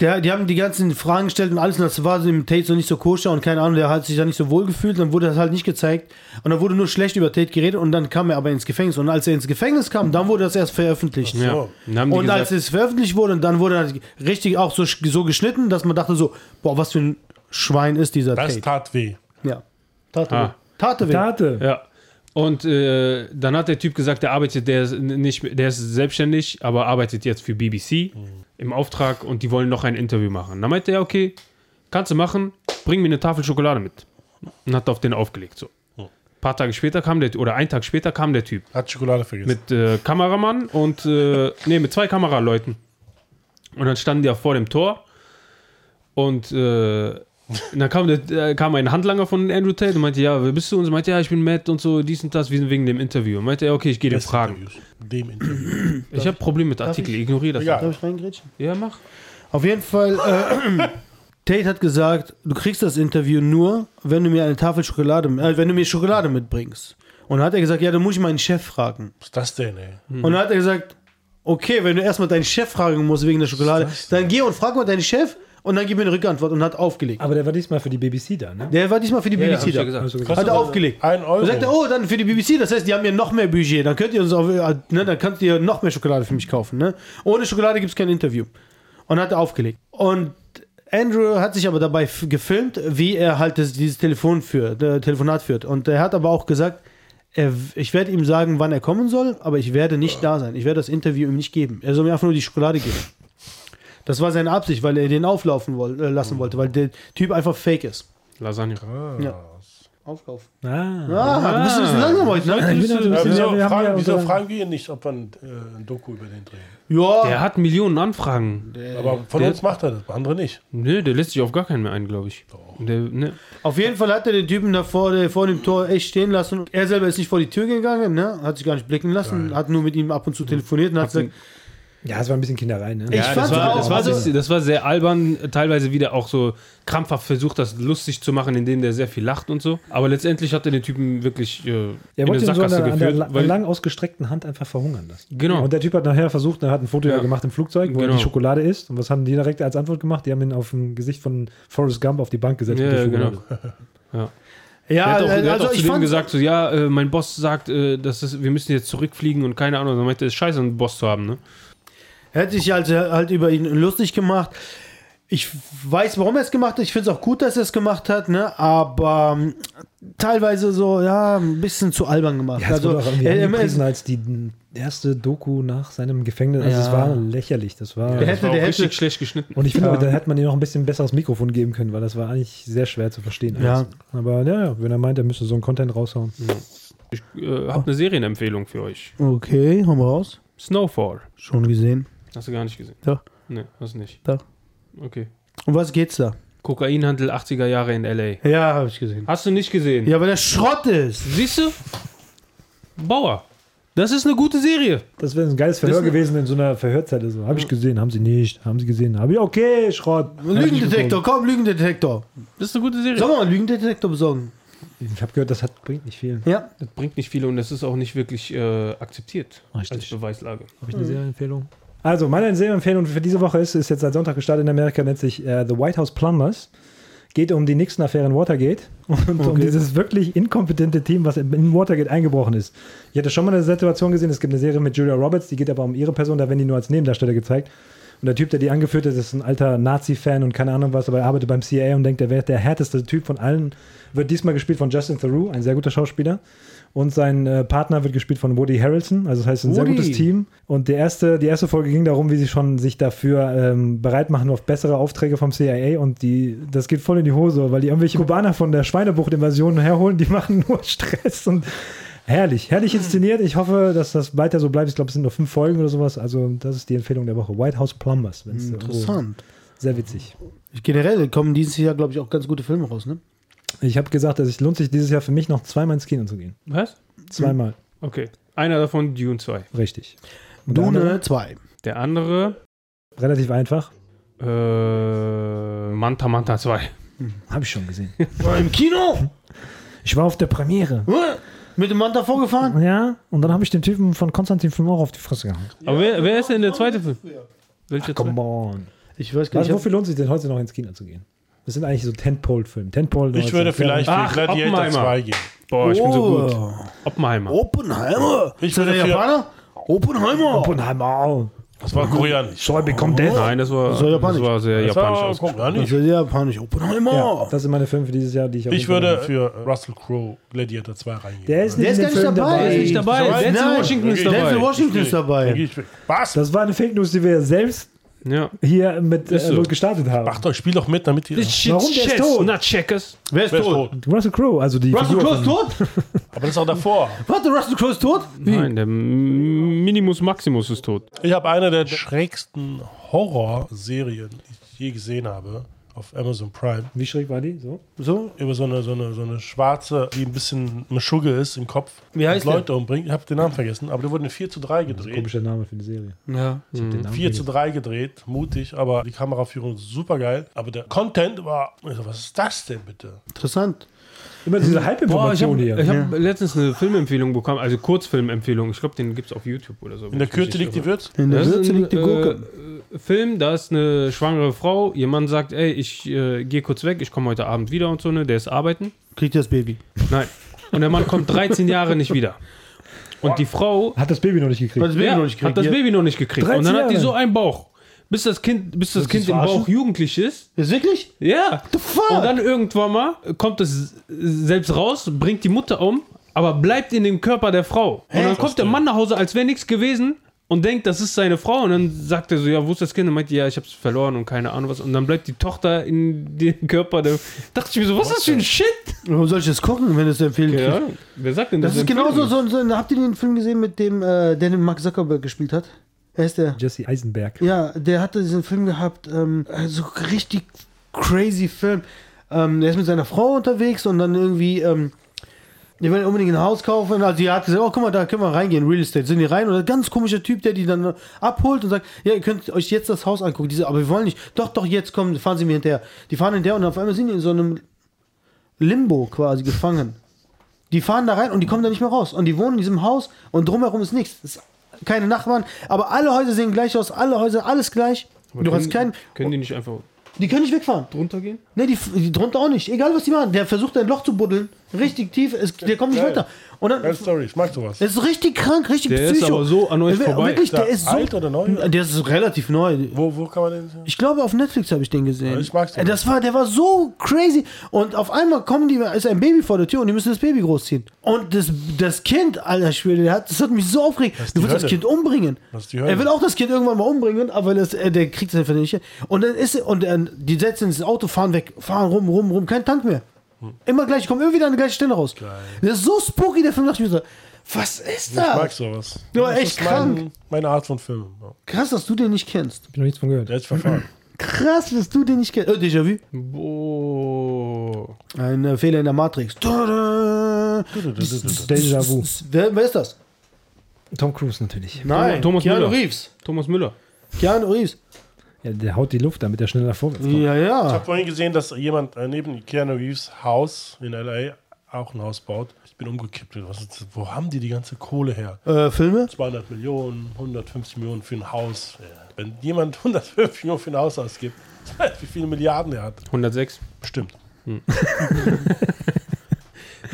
Der, die haben die ganzen Fragen gestellt und alles, und das war dem Tate so nicht so koscher und keine Ahnung, der hat sich da nicht so wohl gefühlt, dann wurde das halt nicht gezeigt und dann wurde nur schlecht über Tate geredet und dann kam er aber ins Gefängnis und als er ins Gefängnis kam, dann wurde das erst veröffentlicht. Ja. So. Die Und gesagt, als es veröffentlicht wurde, dann wurde das richtig auch so, so geschnitten, dass man dachte so, boah, was für ein Schwein ist dieser Das Tate. tat weh. Ja. Tate Ah. weh. Tate weh. Tate. Ja. Und äh, dann hat der Typ gesagt, der arbeitet, der ist nicht, der ist selbstständig, aber arbeitet jetzt für BBC im Auftrag und die wollen noch ein Interview machen. Dann meinte er, okay, kannst du machen, bring mir eine Tafel Schokolade mit. Und hat auf den aufgelegt. So. Ein paar Tage später kam der, oder einen Tag später kam der Typ Hat Schokolade vergessen. mit äh, Kameramann und äh, nee, mit zwei Kameraleuten. Und dann standen die auch vor dem Tor und äh, und dann kam, der, äh, kam ein Handlanger von Andrew Tate und meinte, ja, wer bist du? Und so meinte, ja, ich bin Matt und so, dies und das, wir sind wegen dem Interview. Und meinte, ja, okay, ich gehe dir fragen. Interviews. Dem Interview. Ich habe Probleme mit Artikel, ignoriere das. Egal. Darf ich reingrätschen? Ja, mach. Auf jeden Fall, äh, Tate hat gesagt, du kriegst das Interview nur, wenn du mir eine Tafel Schokolade, äh, wenn du mir Schokolade mitbringst. Und dann hat er gesagt, ja, dann muss ich meinen Chef fragen. Was ist das denn, ey? Und dann hat er gesagt, okay, wenn du erstmal deinen Chef fragen musst wegen der Schokolade, dann geh und frag mal deinen Chef und dann gib mir eine Rückantwort und hat aufgelegt. Aber der war diesmal für die BBC da, ne? Der war diesmal für die Ja, ja, BBC hab ich da. ja gesagt. Also gesagt. Hat er aufgelegt. Ein Euro. Und sagt er, oh, dann für die BBC, das heißt, die haben ja noch mehr Budget, dann könnt ihr uns auch, äh, ne, dann könnt ihr noch mehr Schokolade für mich kaufen, ne? Ohne Schokolade gibt es kein Interview. Und hat er aufgelegt. Und Andrew hat sich aber dabei f- gefilmt, wie er halt das, dieses Telefon führt, äh, Telefonat führt. Und er hat aber auch gesagt, er, ich werde ihm sagen, wann er kommen soll, aber ich werde nicht da sein. Ich werde das Interview ihm nicht geben. Er soll mir einfach nur die Schokolade geben. Das war seine Absicht, weil er den auflaufen woll, äh, lassen wollte, weil der Typ einfach fake ist. Lasagne. Ja. Auflauf. Ah. Ah, du bist ein bisschen langsam heute, ne? Ich bin heute ein Ja, bisschen- wieso, ja, wir haben fragen, ja wieso unser- fragen wir ihn nicht, ob wir ein, äh, ein Doku über den drehen? Ja, Der hat Millionen Anfragen. Aber von der- uns macht er das, andere nicht. Nö, der lässt sich auf gar keinen mehr ein, glaube ich. Der, ne. Auf jeden Fall hat er den Typen da vor, der, vor dem Tor echt stehen lassen. Er selber ist nicht vor die Tür gegangen, ne? hat sich gar nicht blicken lassen, hat nur mit ihm ab und zu telefoniert und hat gesagt, Ja, es war ein bisschen Kinderei, ne? Ich Ja, das fand's war, auch, das, war, bisschen- das war sehr albern, teilweise wieder auch so krampfhaft versucht, das lustig zu machen, indem der sehr viel lacht und so. Aber letztendlich hat er den Typen wirklich äh, Er in eine ihn so an Sackgasse der, an der geführt. weil, lang ausgestreckten Hand einfach verhungern lassen. Genau. Und der Typ hat nachher versucht, er hat ein Foto ja. Ja. gemacht im Flugzeug, wo er Genau. die Schokolade isst. Und was haben die direkt als Antwort gemacht? Die haben ihn auf dem Gesicht von Forrest Gump auf die Bank gesetzt. Ja, mit der genau. Ja, der hat auch, der hat also auch zu ich dem fand, gesagt, so, ja, äh, mein Boss sagt, äh, dass es, wir müssen jetzt zurückfliegen und keine Ahnung. Dann meinte er, es ist scheiße, einen Boss zu haben. Ne? Er hat sich halt, halt über ihn lustig gemacht. Ich weiß, warum er es gemacht hat. Ich finde es auch gut, dass er es gemacht hat, ne? aber ähm, teilweise so, ja, ein bisschen zu albern gemacht. Ja, also, wurde auch irgendwie er, er, angepriesen als die erste Doku nach seinem Gefängnis. Also Ja. es war lächerlich. Das war. Der Das hätte- war auch der richtig hätte- schlecht geschnitten. und ich finde, Ja. da hätte man ihm noch ein bisschen besseres Mikrofon geben können, weil das war eigentlich sehr schwer zu verstehen. Ja. Aber ja, ja, wenn er meint, er müsste so einen Content raushauen. Ich äh, habe eine Serienempfehlung für euch. okay, haben wir raus. Snowfall. Schon gesehen. Hast du gar nicht gesehen? Doch. Nee, hast du nicht. Doch. Okay. Um was geht's da? Kokainhandel 80er Jahre in L.A. Ja, habe ich gesehen. Hast du nicht gesehen? Ja, weil der Schrott ist. Siehst du? Bauer. Das ist eine gute Serie. Das wäre ein geiles Verhör Das- gewesen in so einer Verhörzelle. So. Habe ich gesehen, haben sie nicht. Haben sie gesehen. Habe ich, okay, Schrott. Lügendetektor, komm, Lügendetektor. Das ist eine gute Serie. Sollen wir mal einen Lügendetektor besorgen? Ich habe gehört, das hat, bringt nicht viel. Ja. Das bringt nicht viel und das ist auch nicht wirklich äh, akzeptiert Richtig. als Beweislage. Habe ich eine Serienempfehlung? Also, meine Serienempfehlung für diese Woche ist, ist jetzt seit Sonntag gestartet in Amerika, nennt sich äh, The White House Plumbers. Geht um die Nixon-Affäre in Watergate und um Okay. dieses wirklich inkompetente Team, was in Watergate eingebrochen ist. Ich hatte schon mal eine Situation gesehen, es gibt eine Serie mit Julia Roberts, die geht aber um ihre Person, da werden die nur als Nebendarsteller gezeigt. Und der Typ, der die angeführt hat, ist ein alter Nazi-Fan und keine Ahnung was, aber er arbeitet beim CIA und denkt, er wäre der härteste Typ von allen. Wird diesmal gespielt von Justin Theroux, ein sehr guter Schauspieler. Und sein äh, Partner wird gespielt von Woody Harrelson, also das heißt ein sehr Woody. gutes Team. Und der erste, die erste Folge ging darum, wie sie schon sich dafür ähm, bereit machen auf bessere Aufträge vom CIA und die, das geht voll in die Hose, weil die irgendwelche Kubaner von der Schweinebucht-Invasion herholen, die machen nur Stress und Herrlich, herrlich inszeniert. Ich hoffe, dass das weiter so bleibt. Ich glaube, es sind nur fünf Folgen oder sowas. Also, das ist die Empfehlung der Woche. White House Plumbers. Interessant. Sehr witzig. Generell kommen dieses Jahr, glaube ich, auch ganz gute Filme raus, ne? Ich habe gesagt, dass es lohnt sich dieses Jahr für mich noch zweimal ins Kino zu gehen. Was? Zweimal. Okay. Einer davon Dune 2. Richtig. Und der andere, Dune 2. Der andere relativ einfach. äh, Manta Manta 2. Habe ich schon gesehen. Im Kino? Ich war auf der Premiere. Mit dem Manta vorgefahren? Ja, und dann habe ich den Typen von Konstantin Film auch auf die Fresse gehauen. Aber wer, wer ist denn der zweite Film? Welcher Come zweite? on. Ich weiß gar Also, nicht. wofür lohnt sich denn heute noch ins Kino zu gehen? Das sind eigentlich so Tentpole-Filme. Tentpole Ich würde vielleicht für Ach, Gladiator Oppenheimer. 2 gehen. Boah, ich bin so gut. Oh. Oppenheimer. Oppenheimer. Ich das würde der für- Japaner? Oppenheimer. Oppenheimer. Das war koreanisch. Soll become dead. Nein, das war, Das war das japanisch. war sehr Das japanisch war koreanisch. Das ist ja japanisch. Oppenheimer. Ja, das sind meine Filme für dieses Jahr, die ich Ich würde für Russell Crowe Gladiator 2 reingehen. Der ist nicht Der ist gar nicht Film dabei. dabei. Der ist nicht dabei. Denzel Washington ist Denzel dabei. Washington ist Da dabei. Was? Das war eine Fake News, die wir selbst Ja. hier mit äh, so. gestartet haben. Macht euch, spiel doch mit, damit ihr. Warum? Der ist tot. not checkers. Wer ist Wer ist tot? tot? Russell Crowe, also die Russell Crowe ist tot? Aber das ist auch davor. Warte, Russell Crowe ist tot? Nein, der Minimus Maximus ist tot. Ich habe eine der schrägsten Horrorserien, die ich je gesehen habe, auf Amazon Prime. Wie schräg war die? So? So? Über so eine, so eine, so eine schwarze, die ein bisschen Schugge ist im Kopf. Wie heißt und Leute umbringt. Ich habe den Namen vergessen, aber der wurde in 4 zu 3 gedreht. Komischer Name für eine Serie. Ja. Ich Namen 4 zu 3 gedreht, mutig, aber die Kameraführung ist super geil. Aber der Content war, also was ist das denn bitte? Interessant. Immer diese Halbinformation habe hier. ich hab letztens eine Filmempfehlung bekommen, also Kurzfilmempfehlung. Ich glaube, den gibt es auf YouTube oder so. In der Kürze liegt die Würze. In der Würze liegt die Gurke. äh, Film, da ist eine schwangere Frau, ihr Mann sagt, ey, ich äh, gehe kurz weg, ich komme heute Abend wieder und so, ne, der ist arbeiten. Kriegt das Baby. Nein. Und der Mann kommt 13 Jahre nicht wieder. Und die Frau Hat das Baby noch nicht gekriegt. Hat das Baby ja, noch nicht hat das gekriegt. Baby noch nicht gekriegt. 13 Und dann hat die so einen Bauch. Bis das Kind, bis das Kind im? Bauch jugendlich ist. Ist wirklich? Ja. The fuck? Und dann irgendwann mal kommt es selbst raus, bringt die Mutter um, aber bleibt in dem Körper der Frau. Und dann kommt der Mann nach Hause, als wäre nichts gewesen und denkt, das ist seine Frau. Und dann sagt er so, ja, wo ist das Kind? Und meint, ja, ich hab's verloren und keine Ahnung was. Und dann bleibt die Tochter in dem Körper der. Dachte ich mir so, was ist das für ein Shit? Warum soll ich das gucken, wenn es empfehlen Ja, wer sagt denn Das das? ist genauso so, so. Habt ihr den Film gesehen mit dem, äh, der den Mark Zuckerberg gespielt hat? Wer ist der? Jesse Eisenberg. Ja, der hatte diesen Film gehabt, ähm, so richtig crazy Film. Ähm, der ist mit seiner Frau unterwegs und dann irgendwie, ähm, die wollen unbedingt ein Haus kaufen. Also die hat gesagt, oh guck mal, da können wir reingehen, Real Estate. Sind die rein und ein ganz komischer Typ, der die dann abholt und sagt, ja, ihr könnt euch jetzt das Haus angucken. Diese, aber wir wollen nicht. Doch, doch, jetzt kommen, fahren sie mir hinterher. Die fahren hinterher und auf einmal sind die in so einem Limbo quasi gefangen. Die fahren da rein und die kommen da nicht mehr raus. Und die wohnen in diesem Haus und drumherum ist nichts. Es ist keine Nachbarn, aber alle Häuser sehen gleich aus, alle Häuser, alles gleich. du hast keinen. Können die nicht einfach Die können nicht wegfahren. drunter gehen? Ne, die, die drunter auch nicht. Egal was die machen. Der versucht ein Loch zu buddeln. Richtig tief. Es, der kommt nicht Geil. weiter. Und dann. Geile Story, ich mag sowas. Es ist richtig krank, richtig Der ist psycho. aber so an euch Der- vorbei. Wirklich, der Ist ist der so. alt oder neu? Der ist relativ neu. Wo, wo kann man den sehen? Ich glaube, auf Netflix habe ich den gesehen. Ja, ich mag's Äh, Das war, der war so crazy. Und auf einmal kommen die, ist ein Baby vor der Tür und die müssen das Baby großziehen. Und das, das Kind, alter Schwede, der hat, das hat mich so aufgeregt. ist Du willst das. Kind umbringen. Das ist. Er will auch das Kind irgendwann mal umbringen, aber das, äh, der kriegt es einfach nicht. hin. Und dann ist und äh, die setzen ins Auto, fahren weg, fahren rum, rum, rum, kein Tank mehr. Hm. Immer gleich, kommen immer wieder an die gleiche Stelle raus. Der ist so spooky, der Film, dachte ich mir so, was ist Ich mag das? sowas. Ja, Das echt ist mein, krank. meine Art von Film. Ja. Krass, dass du den nicht kennst. Hab ich noch nichts von gehört. Der ist verfahren. Krass, dass du den nicht kennst. Äh, Déjà-vu? Boah. Ein äh, Fehler in der Matrix. Déjà-vu. Wer, wer ist das? Tom Cruise natürlich. Nein, Thomas Keanu Müller. Reeves. Thomas Müller. Keanu Reeves. Ja, der haut die Luft, damit er schneller vorwärts kommt. Ja, Ich ja. habe vorhin gesehen, dass jemand äh, neben Keanu Reeves Haus in L.A. auch ein Haus baut. Ich bin umgekippt. Was ist, wo haben die die ganze Kohle her? Äh, Filme? 200 Millionen, 150 Millionen für ein Haus. Ja. Wenn jemand 150 Millionen für ein Haus ausgibt, wie viele Milliarden er hat. 106. Bestimmt.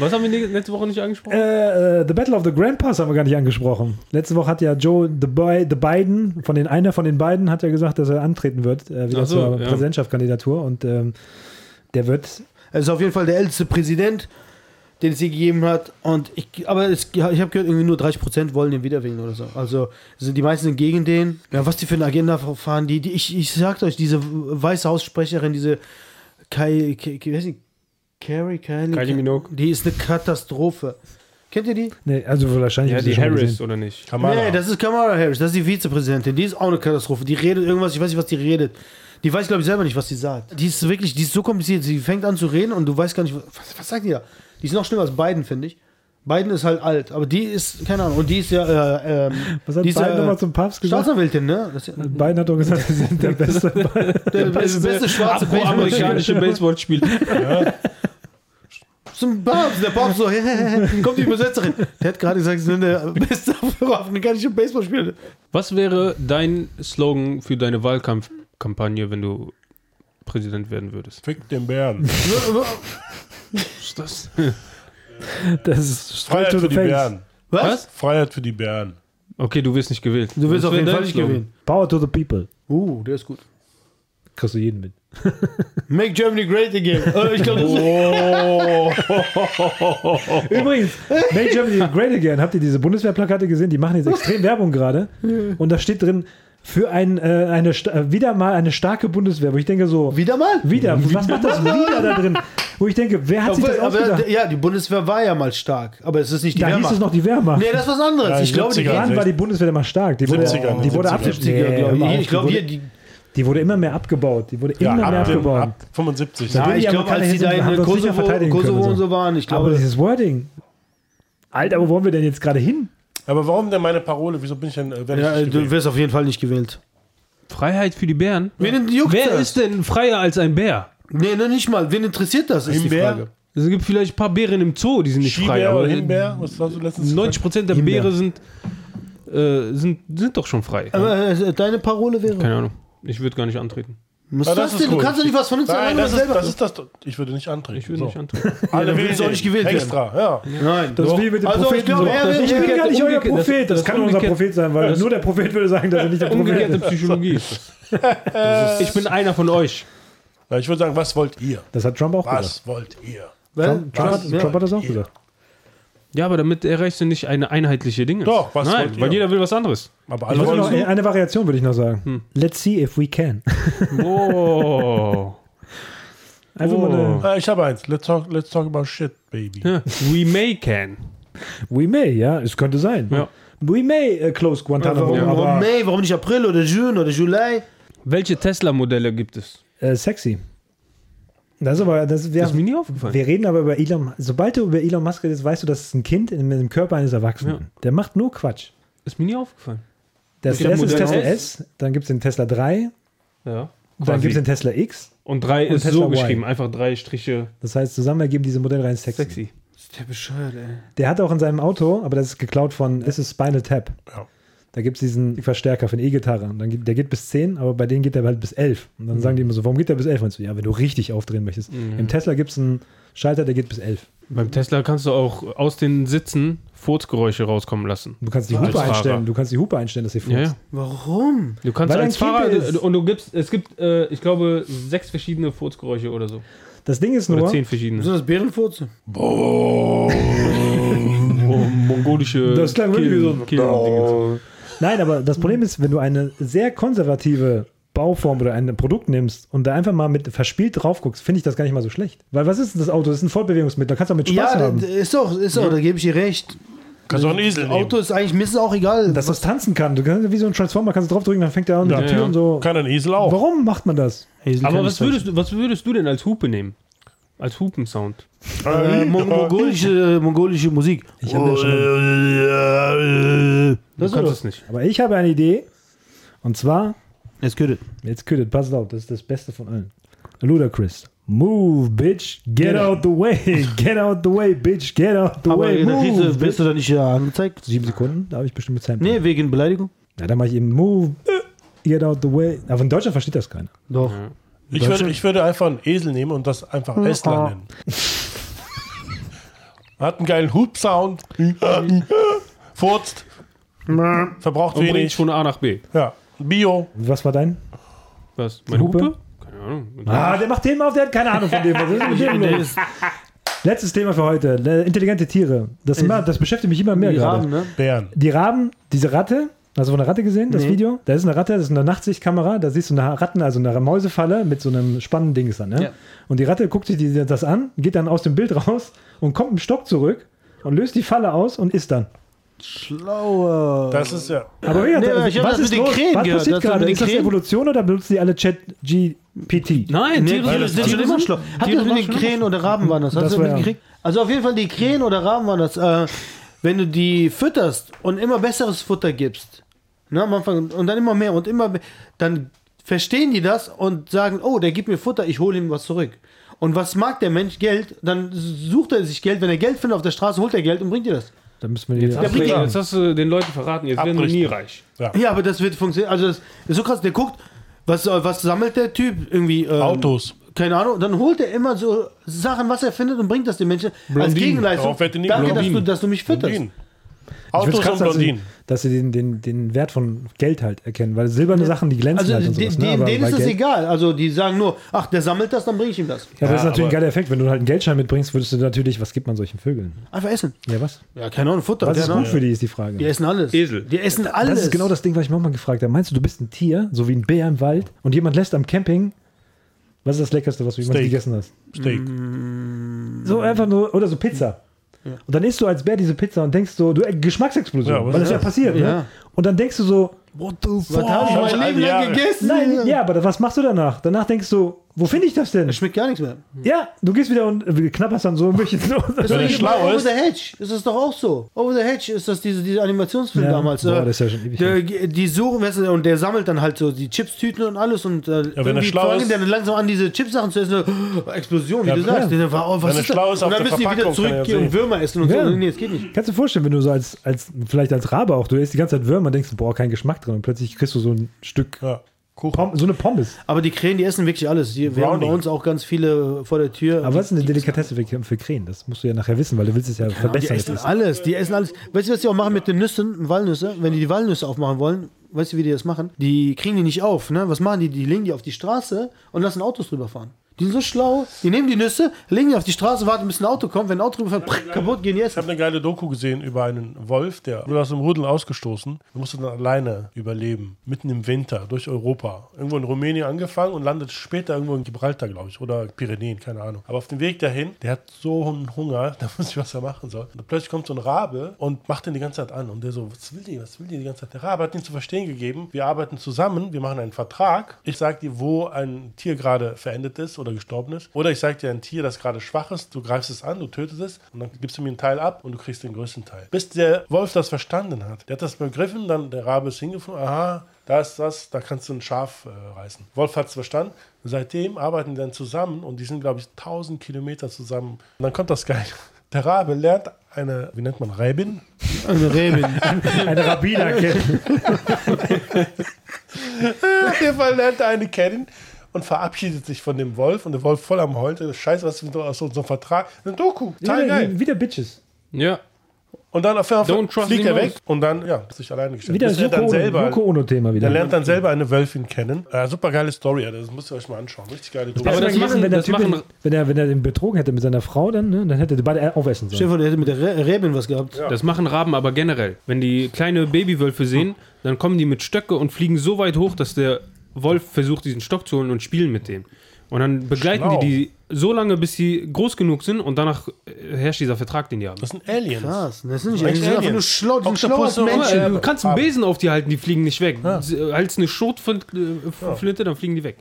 Was haben wir letzte Woche nicht angesprochen? Äh, äh, The Battle of the Grandpas haben wir gar nicht angesprochen. Letzte Woche hat ja Joe the, Boy, the Biden, von den einer von den beiden, hat ja gesagt, dass er antreten wird, äh, wieder so, zur ja. Präsidentschaftskandidatur. Und ähm, der wird Er ist auf jeden Fall der älteste Präsident, den es je gegeben hat. Und ich, aber es, ich habe gehört, irgendwie nur 30% wollen den wieder wählen oder so. Also sind die meisten sind gegen den. Ja, was die für eine Agenda fahren, die, die ich, ich sagte euch, diese weiße Haussprecherin, diese Kai, Kai, Kai, weiß nicht, Carrie, Kylie, Kylie Minogue. die ist eine Katastrophe. Kennt ihr die? Nee, also wahrscheinlich Ja, die Harris gesehen. oder nicht? Kamala. Nee, das ist Kamala Harris, das ist die Vizepräsidentin. Die ist auch eine Katastrophe. Die redet irgendwas, ich weiß nicht, was die redet. Die weiß, glaube ich, selber nicht, was sie sagt. Die ist wirklich, die ist so kompliziert. Sie fängt an zu reden und du weißt gar nicht, was, was sagt die da? Die ist noch schlimmer als Biden, finde ich. Biden ist halt alt, aber die ist, keine Ahnung, und die ist ja, äh, ähm, Was hat die ist Biden ja, nochmal zum Papst gesagt? Staatsanwältin, ne? Das ist ja, Biden hat doch gesagt, sie sind der beste. der, beste, beste schwarze Baseballspieler. Zum Papst, der Papst so, kommt die Übersetzerin. Der hat gerade gesagt, sie sind der beste afroamerikanische Baseballspieler. Was wäre dein Slogan für deine Wahlkampfkampagne, wenn du Präsident werden würdest? Fick den Bären. Was ist das? Das ist Freiheit für die. Bären. Was? Freiheit für die Bären. Okay, du wirst nicht gewählt. Du Was auf jeden Fall nicht gewinnen. Power to the people. Uh, der ist gut. Kriegst du jeden mit. Make Germany great again. Äh, ich glaube, Übrigens, Make Germany Great Again. Habt ihr diese Bundeswehrplakate gesehen? Die machen jetzt extrem Werbung gerade. Und da steht drin, für ein, äh, eine, wieder mal eine starke Bundeswehr. Wo ich denke so, wieder mal. wieder, was macht das wieder da drin? Wo ich denke, wer hat sich das aber, ausgedacht? ja, die Bundeswehr war ja mal stark, aber es ist nicht die Da hieß Wehrmacht. es noch die Wehrmacht. nee, das ist was anderes. Ja, ich glaube, die 70er. Wann war die Bundeswehr immer stark? Die wurde, 70er, die wurde 70er. abgebaut. 70er, glaube ich. Ich glaube, hier, die, die wurde immer mehr abgebaut. Die wurde Ja, immer mehr ab, dem, abgebaut. ab 75. Ja, ja, ich glaube, als die sind- da in Kosovo, Kosovo und so. waren, ich Aber glaube, dieses Wording. Alter, wo wollen wir denn jetzt gerade hin? Aber warum denn meine Parole? Wieso bin ich denn, äh, ich ja, nicht du gewählt? wirst auf jeden Fall nicht gewählt. Freiheit für die Bären? Wen juckt Wer das? ist denn freier als ein Bär? Nee, nee, nicht mal. Wen interessiert das, ist die Himbeer? Frage. Es gibt vielleicht ein paar Bären im Zoo, die sind nicht frei, aber oder Himbeer? Was hast du letztens 90 Prozent der Himbeer. Bären sind, äh, sind, sind doch schon frei. Aber äh, deine Parole wäre. Keine Ahnung. Ich würde gar nicht antreten. Muss Ah, das das ist denn? Du gut. kannst doch nicht was von uns Nein, sagen, das ist, selber. das ist das. Ich würde nicht antreten. Ich würde So. nicht antreten. Alle würdest du auch nicht gewählt werden. Extra, ja. Nein, Das doch. ist wie mit dem also, ich Propheten. glaube, so. er will, ich bin gar nicht euer Prophet. Das, das kann unser Prophet sein, weil nur der Prophet würde sagen, dass er nicht der Prophet Umgekehrte ist. Psychologie ist das. ich bin einer von euch. Ich würde sagen, was wollt ihr? Das hat Trump auch gesagt. Was wollt ihr? Trump, Trump, Was? hat, Trump hat das auch Ja. gesagt. Ja, aber damit erreichst du nicht eine einheitliche Dinge. Doch, was Nein, wollt ihr? weil jeder will was anderes. Aber alle wollen noch so. eine Variation würde ich noch sagen. Let's see if we can. Oh. Einfach mal eine, Ah, Ich habe eins. Let's talk, let's talk about shit, baby. Ja, We may can. We may, ja, es könnte sein. Ja. We may äh, close Guantanamo, Warum, warum aber Mai, warum nicht April oder June oder Juli? Welche Tesla-Modelle gibt es? äh, sexy. Das ist aber, das, wir, Das ist mir nie aufgefallen. wir reden aber über Elon. Sobald du über Elon Musk redest, weißt du, das ist ein Kind in, mit dem Körper eines Erwachsenen. Ja. Der macht nur Quatsch. Ist mir nie aufgefallen. Das Welcher erste ist Tesla S? S, dann gibt es den Tesla 3, Ja. dann gibt es den Tesla X. Und drei und ist Tesla so Y. geschrieben. Einfach drei Striche Das heißt, zusammen ergeben diese Modellreihen sexy. sexy. Ist der bescheuert, ey. Der hat auch in seinem Auto, aber das ist geklaut von, das ist Spinal Tap. Ja. Da gibt es diesen Verstärker für eine E-Gitarre. Der geht bis 10, aber bei denen geht der halt bis 11. Und dann sagen die immer so, warum geht der bis 11? Und so, ja, wenn du richtig aufdrehen möchtest. Im Tesla gibt es einen Schalter, der geht bis 11. Beim Tesla kannst du auch aus den Sitzen Furzgeräusche rauskommen lassen. Du kannst die Als Hupe Fahrer. einstellen. Du kannst die Hupe einstellen, dass sie furzt. Ja, ja. Warum? Du kannst Weil als Fahrer ist. und du gibst, es gibt, äh, ich glaube, sechs verschiedene Furzgeräusche oder so. Das Ding ist Oder nur, zehn verschiedene. Sind das Bärenfurze? Mo- mongolische. Das klang wirklich wie so ein- nein, aber das Problem ist, wenn du eine sehr konservative Bauform oder ein Produkt nimmst und da einfach mal mit verspielt drauf guckst, finde ich das gar nicht mal so schlecht. Weil was ist denn das Auto? Das ist ein Vollbewegungsmittel, da kannst du damit Spaß Ja, haben. d- ist doch, ist doch, da gebe ich dir recht. Kannst auch einen Esel nehmen. Auto ist eigentlich, mir ist es auch egal. Dass das tanzen kann. Du kannst wie so ein Transformer, kannst du draufdrücken, dann fängt der an mit Ja, der Tür ja. und so. Kann ein Esel auch. Warum macht man das? Hazel Aber was würdest, du, was würdest du denn als Hupe nehmen? Als Hupensound? Äh, mon mongolische, mongolische Musik. Ich habe ja schon. Du Das kannst es nicht. Aber ich habe eine Idee. Und zwar, Jetzt könnte. jetzt küttet, pass auf, das ist das Beste von allen. Ludacris. Move, bitch. Get out the way. Get out the way, bitch. Get out the Aber way. in der Move. Krise bitch. wirst du da nicht äh, angezeigt? Sieben Sekunden, da habe ich bestimmt mit Zeit. Nee, wegen Beleidigung? Ja, dann mache ich eben Move. Get out the way. Aber in Deutschland versteht das keiner. Doch. Ich würde, ich würde einfach einen Esel nehmen und das einfach Estland nennen. Hat einen geilen Hub-Sound. Furzt. Verbraucht Und wenig. von A nach B. Ja. Bio. Was war dein? Was? Meine Hupe? Hupe? Keine Ahnung. Ah, der macht Themen auf, der hat keine Ahnung von dem. Was ist mit dem los? Letztes Thema für heute. Äh, Intelligente Tiere. Das, immer, das beschäftigt mich immer mehr Die gerade. Raben, ne? Bären. Die Raben, diese Ratte, hast du von der Ratte gesehen, das Nee. Video? Da ist eine Ratte, das ist eine Nachtsichtkamera, da siehst du eine Ratten, also eine Mäusefalle mit so einem spannenden Ding ist dann, ne? Ja. Und die Ratte guckt sich die, das an, geht dann aus dem Bild raus und kommt im Stock zurück und löst die Falle aus und isst dann. Schlauer. Das ist ja. Aber wie, Nee, ich was das ist los? Krähen Was passiert gerade? Ist das? Evolution oder benutzen die alle Chat GPT? Nein, Nee, Tiere sind schon immer schlau. Habt ihr Tiere das mit den Krähen oder Raben waren das? Hast Das du ja- mitgekriegt? Also auf jeden Fall die Krähen oder Raben waren das. Äh, wenn du die fütterst und immer besseres Futter gibst, ne, am Anfang, und dann immer mehr und immer, be- dann verstehen die das und sagen, oh, der gibt mir Futter, ich hole ihm was zurück. Und was mag der Mensch? Geld. Dann sucht er sich Geld. Wenn er Geld findet auf der Straße, holt er Geld und bringt dir das. Da müssen wir die Der bringt Jetzt hast du den Leuten verraten, jetzt werden wir nie reich. Ja, aber das wird funktionieren. Also das ist so krass. Der guckt, was, was sammelt der Typ? Irgendwie ähm, Autos. Keine Ahnung. Dann holt er immer so Sachen, was er findet und bringt das den Menschen als Blondinen. Gegenleistung. Danke, dass du, dass du mich fütterst. Blondinen. Autos krass, und dass sie, Blondinen. dass sie den, den, den Wert von Geld halt erkennen, weil silberne Sachen, die glänzen Also halt und sowas. ne? denen, Aber denen bei ist das Geld- egal. Also die sagen nur, ach, der sammelt das, dann bringe ich ihm das. Ja, aber das ist natürlich ein geiler Effekt. Wenn du halt einen Geldschein mitbringst, würdest du natürlich, was gibt man solchen Vögeln? Einfach essen. Ja, was? Ja, keine Ahnung, Futter. Was ist keine gut Ahnung. für die, ist die Frage. Die essen alles. Esel. Die essen alles. Das ist genau das Ding, was ich mir auch mal gefragt habe. Meinst du, du bist ein Tier, so wie ein Bär im Wald, und jemand lässt am Camping, was ist das Leckerste, was du jemals Steak. gegessen hast? Steak. So einfach nur, oder so Pizza. Und dann isst du als Bär diese Pizza und denkst so, du, äh, Geschmacksexplosion, Ja, was weil das ist ja passiert. Ja. Ne? Und dann denkst du so, what the fuck? Was habe ich mein Leben lang gegessen? Nein, ja, aber was machst du danach? Danach denkst du, wo finde ich das denn? Das schmeckt gar nichts mehr. Ja, du gehst wieder und äh, knapperst dann so irgendwelche. Das ist er schlau Over ist- the Hedge. Ist das doch auch so. Over the Hedge ist das diese, diese Animationsfilm Ja. damals. Boah, äh, das ist ja schon ewig der, die suchen, weißt du, und der sammelt dann halt so die Chipstüten und alles und äh, er irgendwie schlau fangen ist- die dann langsam an, diese Chipsachen zu essen. So, Explosion, wie Ja, du sagst. ja. Der war, oh, was Wenn er ist das? schlau ist, und auf dann der müssen die wieder Verpackung kann er ja zurückgehen und sehen. Würmer essen und Ja. so. Nee, das geht nicht. Kannst du dir vorstellen, wenn du so als, als vielleicht als Rabe auch, du isst die ganze Zeit Würmer und denkst, boah, kein Geschmack drin und plötzlich kriegst du so ein Stück, Ja. Kuchen. Pom so eine Pommes. Aber die Krähen, die essen wirklich alles. Die, wir haben bei uns auch ganz viele vor der Tür. Aber was ist eine Delikatesse für, für Krähen? Das musst du ja nachher wissen, weil du willst es ja Die verbessern. essen jetzt. alles, die essen alles. Weißt du, was die auch machen mit den Nüssen, Walnüsse? Wenn die die Walnüsse aufmachen wollen, weißt du, wie die das machen? Die kriegen die nicht auf, ne? Was machen die? Die legen die auf die Straße und lassen Autos drüber fahren. Die sind so schlau, die nehmen die Nüsse, legen die auf die Straße, warten, bis ein Auto kommt. Wenn ein Auto fährt, prr, kaputt, gehen die Ich habe eine geile Doku gesehen über einen Wolf, der wurde aus dem Rudel ausgestoßen. Der musste dann alleine überleben, mitten im Winter, durch Europa. Irgendwo in Rumänien angefangen und landet später irgendwo in Gibraltar, glaube ich, oder Pyrenäen, keine Ahnung. Aber auf dem Weg dahin, der hat so einen Hunger, da weiß ich, was er machen soll. Und plötzlich kommt so ein Rabe und macht den die ganze Zeit an. Und der so, was will die, was will die die ganze Zeit? Der Rabe hat ihn zu verstehen gegeben, wir arbeiten zusammen, wir machen einen Vertrag. Ich sage dir, wo ein Tier gerade verendet ist oder gestorben ist. Oder ich sage dir ein Tier, das gerade schwach ist, du greifst es an, du tötest es und dann gibst du mir einen Teil ab und du kriegst den größten Teil. Bis der Wolf das verstanden hat. Der hat das begriffen, dann der Rabe ist hingeflogen, aha, da ist das, da kannst du ein Schaf äh, reißen. Wolf hat es verstanden. Seitdem arbeiten die dann zusammen und die sind, glaube ich, 1000 Kilometer zusammen. Und dann kommt das geil. Der Rabe lernt eine, wie nennt man, Räbin? Eine Rebin. Eine Rabbiner kennen. Auf jeden Fall lernt er eine kennen und verabschiedet sich von dem Wolf und der Wolf voll am Heulen. Scheiße, was ist denn aus unserem Vertrag? Eine Doku, total Wieder, geil. wieder Bitches. Ja. Und dann auf einmal Don't trust fliegt er weg und dann, ja, ist sich alleine gestellt. Wieder er Yoko dann Ono- selber, Yoko Ono-Thema wieder. der lernt dann selber eine Wölfin kennen. Äh, super geile Story, das müsst ihr euch mal anschauen. Richtig geile Doku. Aber das das machen- wenn, der das typ, machen- wenn, er, wenn er den betrogen hätte mit seiner Frau, dann, ne, dann hätte der beide aufessen sollen. vor, der hätte mit der Re Rebin was gehabt. Das machen Raben aber generell. Wenn die kleine Babywölfe sehen, dann kommen die mit Stöcke und fliegen so weit hoch, dass der Wolf versucht, diesen Stock zu holen und spielen mit dem. Und dann begleiten Schlau. die die so lange, bis sie groß genug sind und danach äh, herrscht dieser Vertrag, den die haben. Das sind Aliens. Krass, das sind nicht einfach Aliens. nur schlau, die schlau als Menschen. Ja, du kannst einen. Besen auf die halten, die fliegen nicht weg. Ja. Haltst eine Schrotflinte, dann fliegen die weg.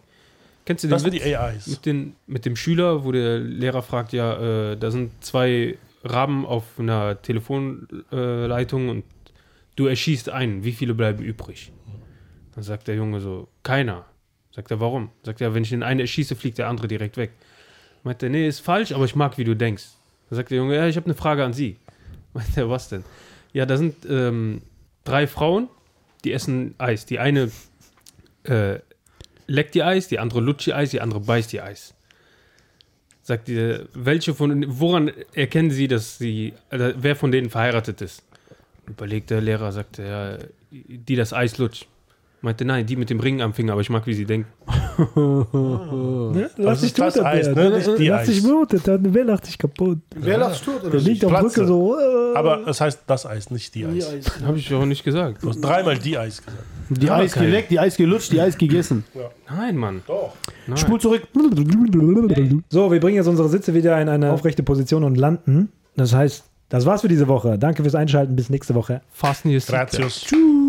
Kennst du den Das sind Witz? die AIs. Mit, den, mit dem Schüler, wo der Lehrer fragt, ja, äh, da sind zwei Raben auf einer Telefonleitung und du erschießt einen, wie viele bleiben übrig? Dann sagt der Junge so, keiner. Sagt er, warum? Sagt er, wenn ich den einen erschieße, fliegt der andere direkt weg. Meint er, nee, ist falsch, aber ich mag, wie du denkst. Dann sagt der Junge, ja, ich habe eine Frage an Sie. Meint er, was denn? Ja, da sind ähm, drei Frauen, die essen Eis. Die eine äh, leckt die Eis, die andere lutscht die Eis, die andere beißt die Eis. Sagt ihr, welche von, woran erkennen Sie, dass sie, äh, wer von denen verheiratet ist? Überlegt der Lehrer, sagt er, die das Eis lutscht. Meinte, nein, die mit dem Ring am Finger, aber ich mag, wie sie denken. Ne? Lass dich ist das tot, Eis, Bär. ne? Nicht die Lass dich Eis. blutet, dann wer lacht dich kaputt. Wer lacht tot oder Der liegt auf Platze. Brücke so. äh, Aber es heißt das Eis, nicht die Eis. Habe ich auch nicht gesagt. Du hast dreimal die Eis gesagt. Die Eis keinen. geleckt, die Eis gelutscht, die Eis gegessen. Nein, Mann. Doch. Nein. Spul zurück. So, wir bringen jetzt unsere Sitze wieder in eine aufrechte Position und landen. Das heißt, Das war's für diese Woche. Danke fürs Einschalten. Bis nächste Woche. Fasten your Gratius. Tschüss.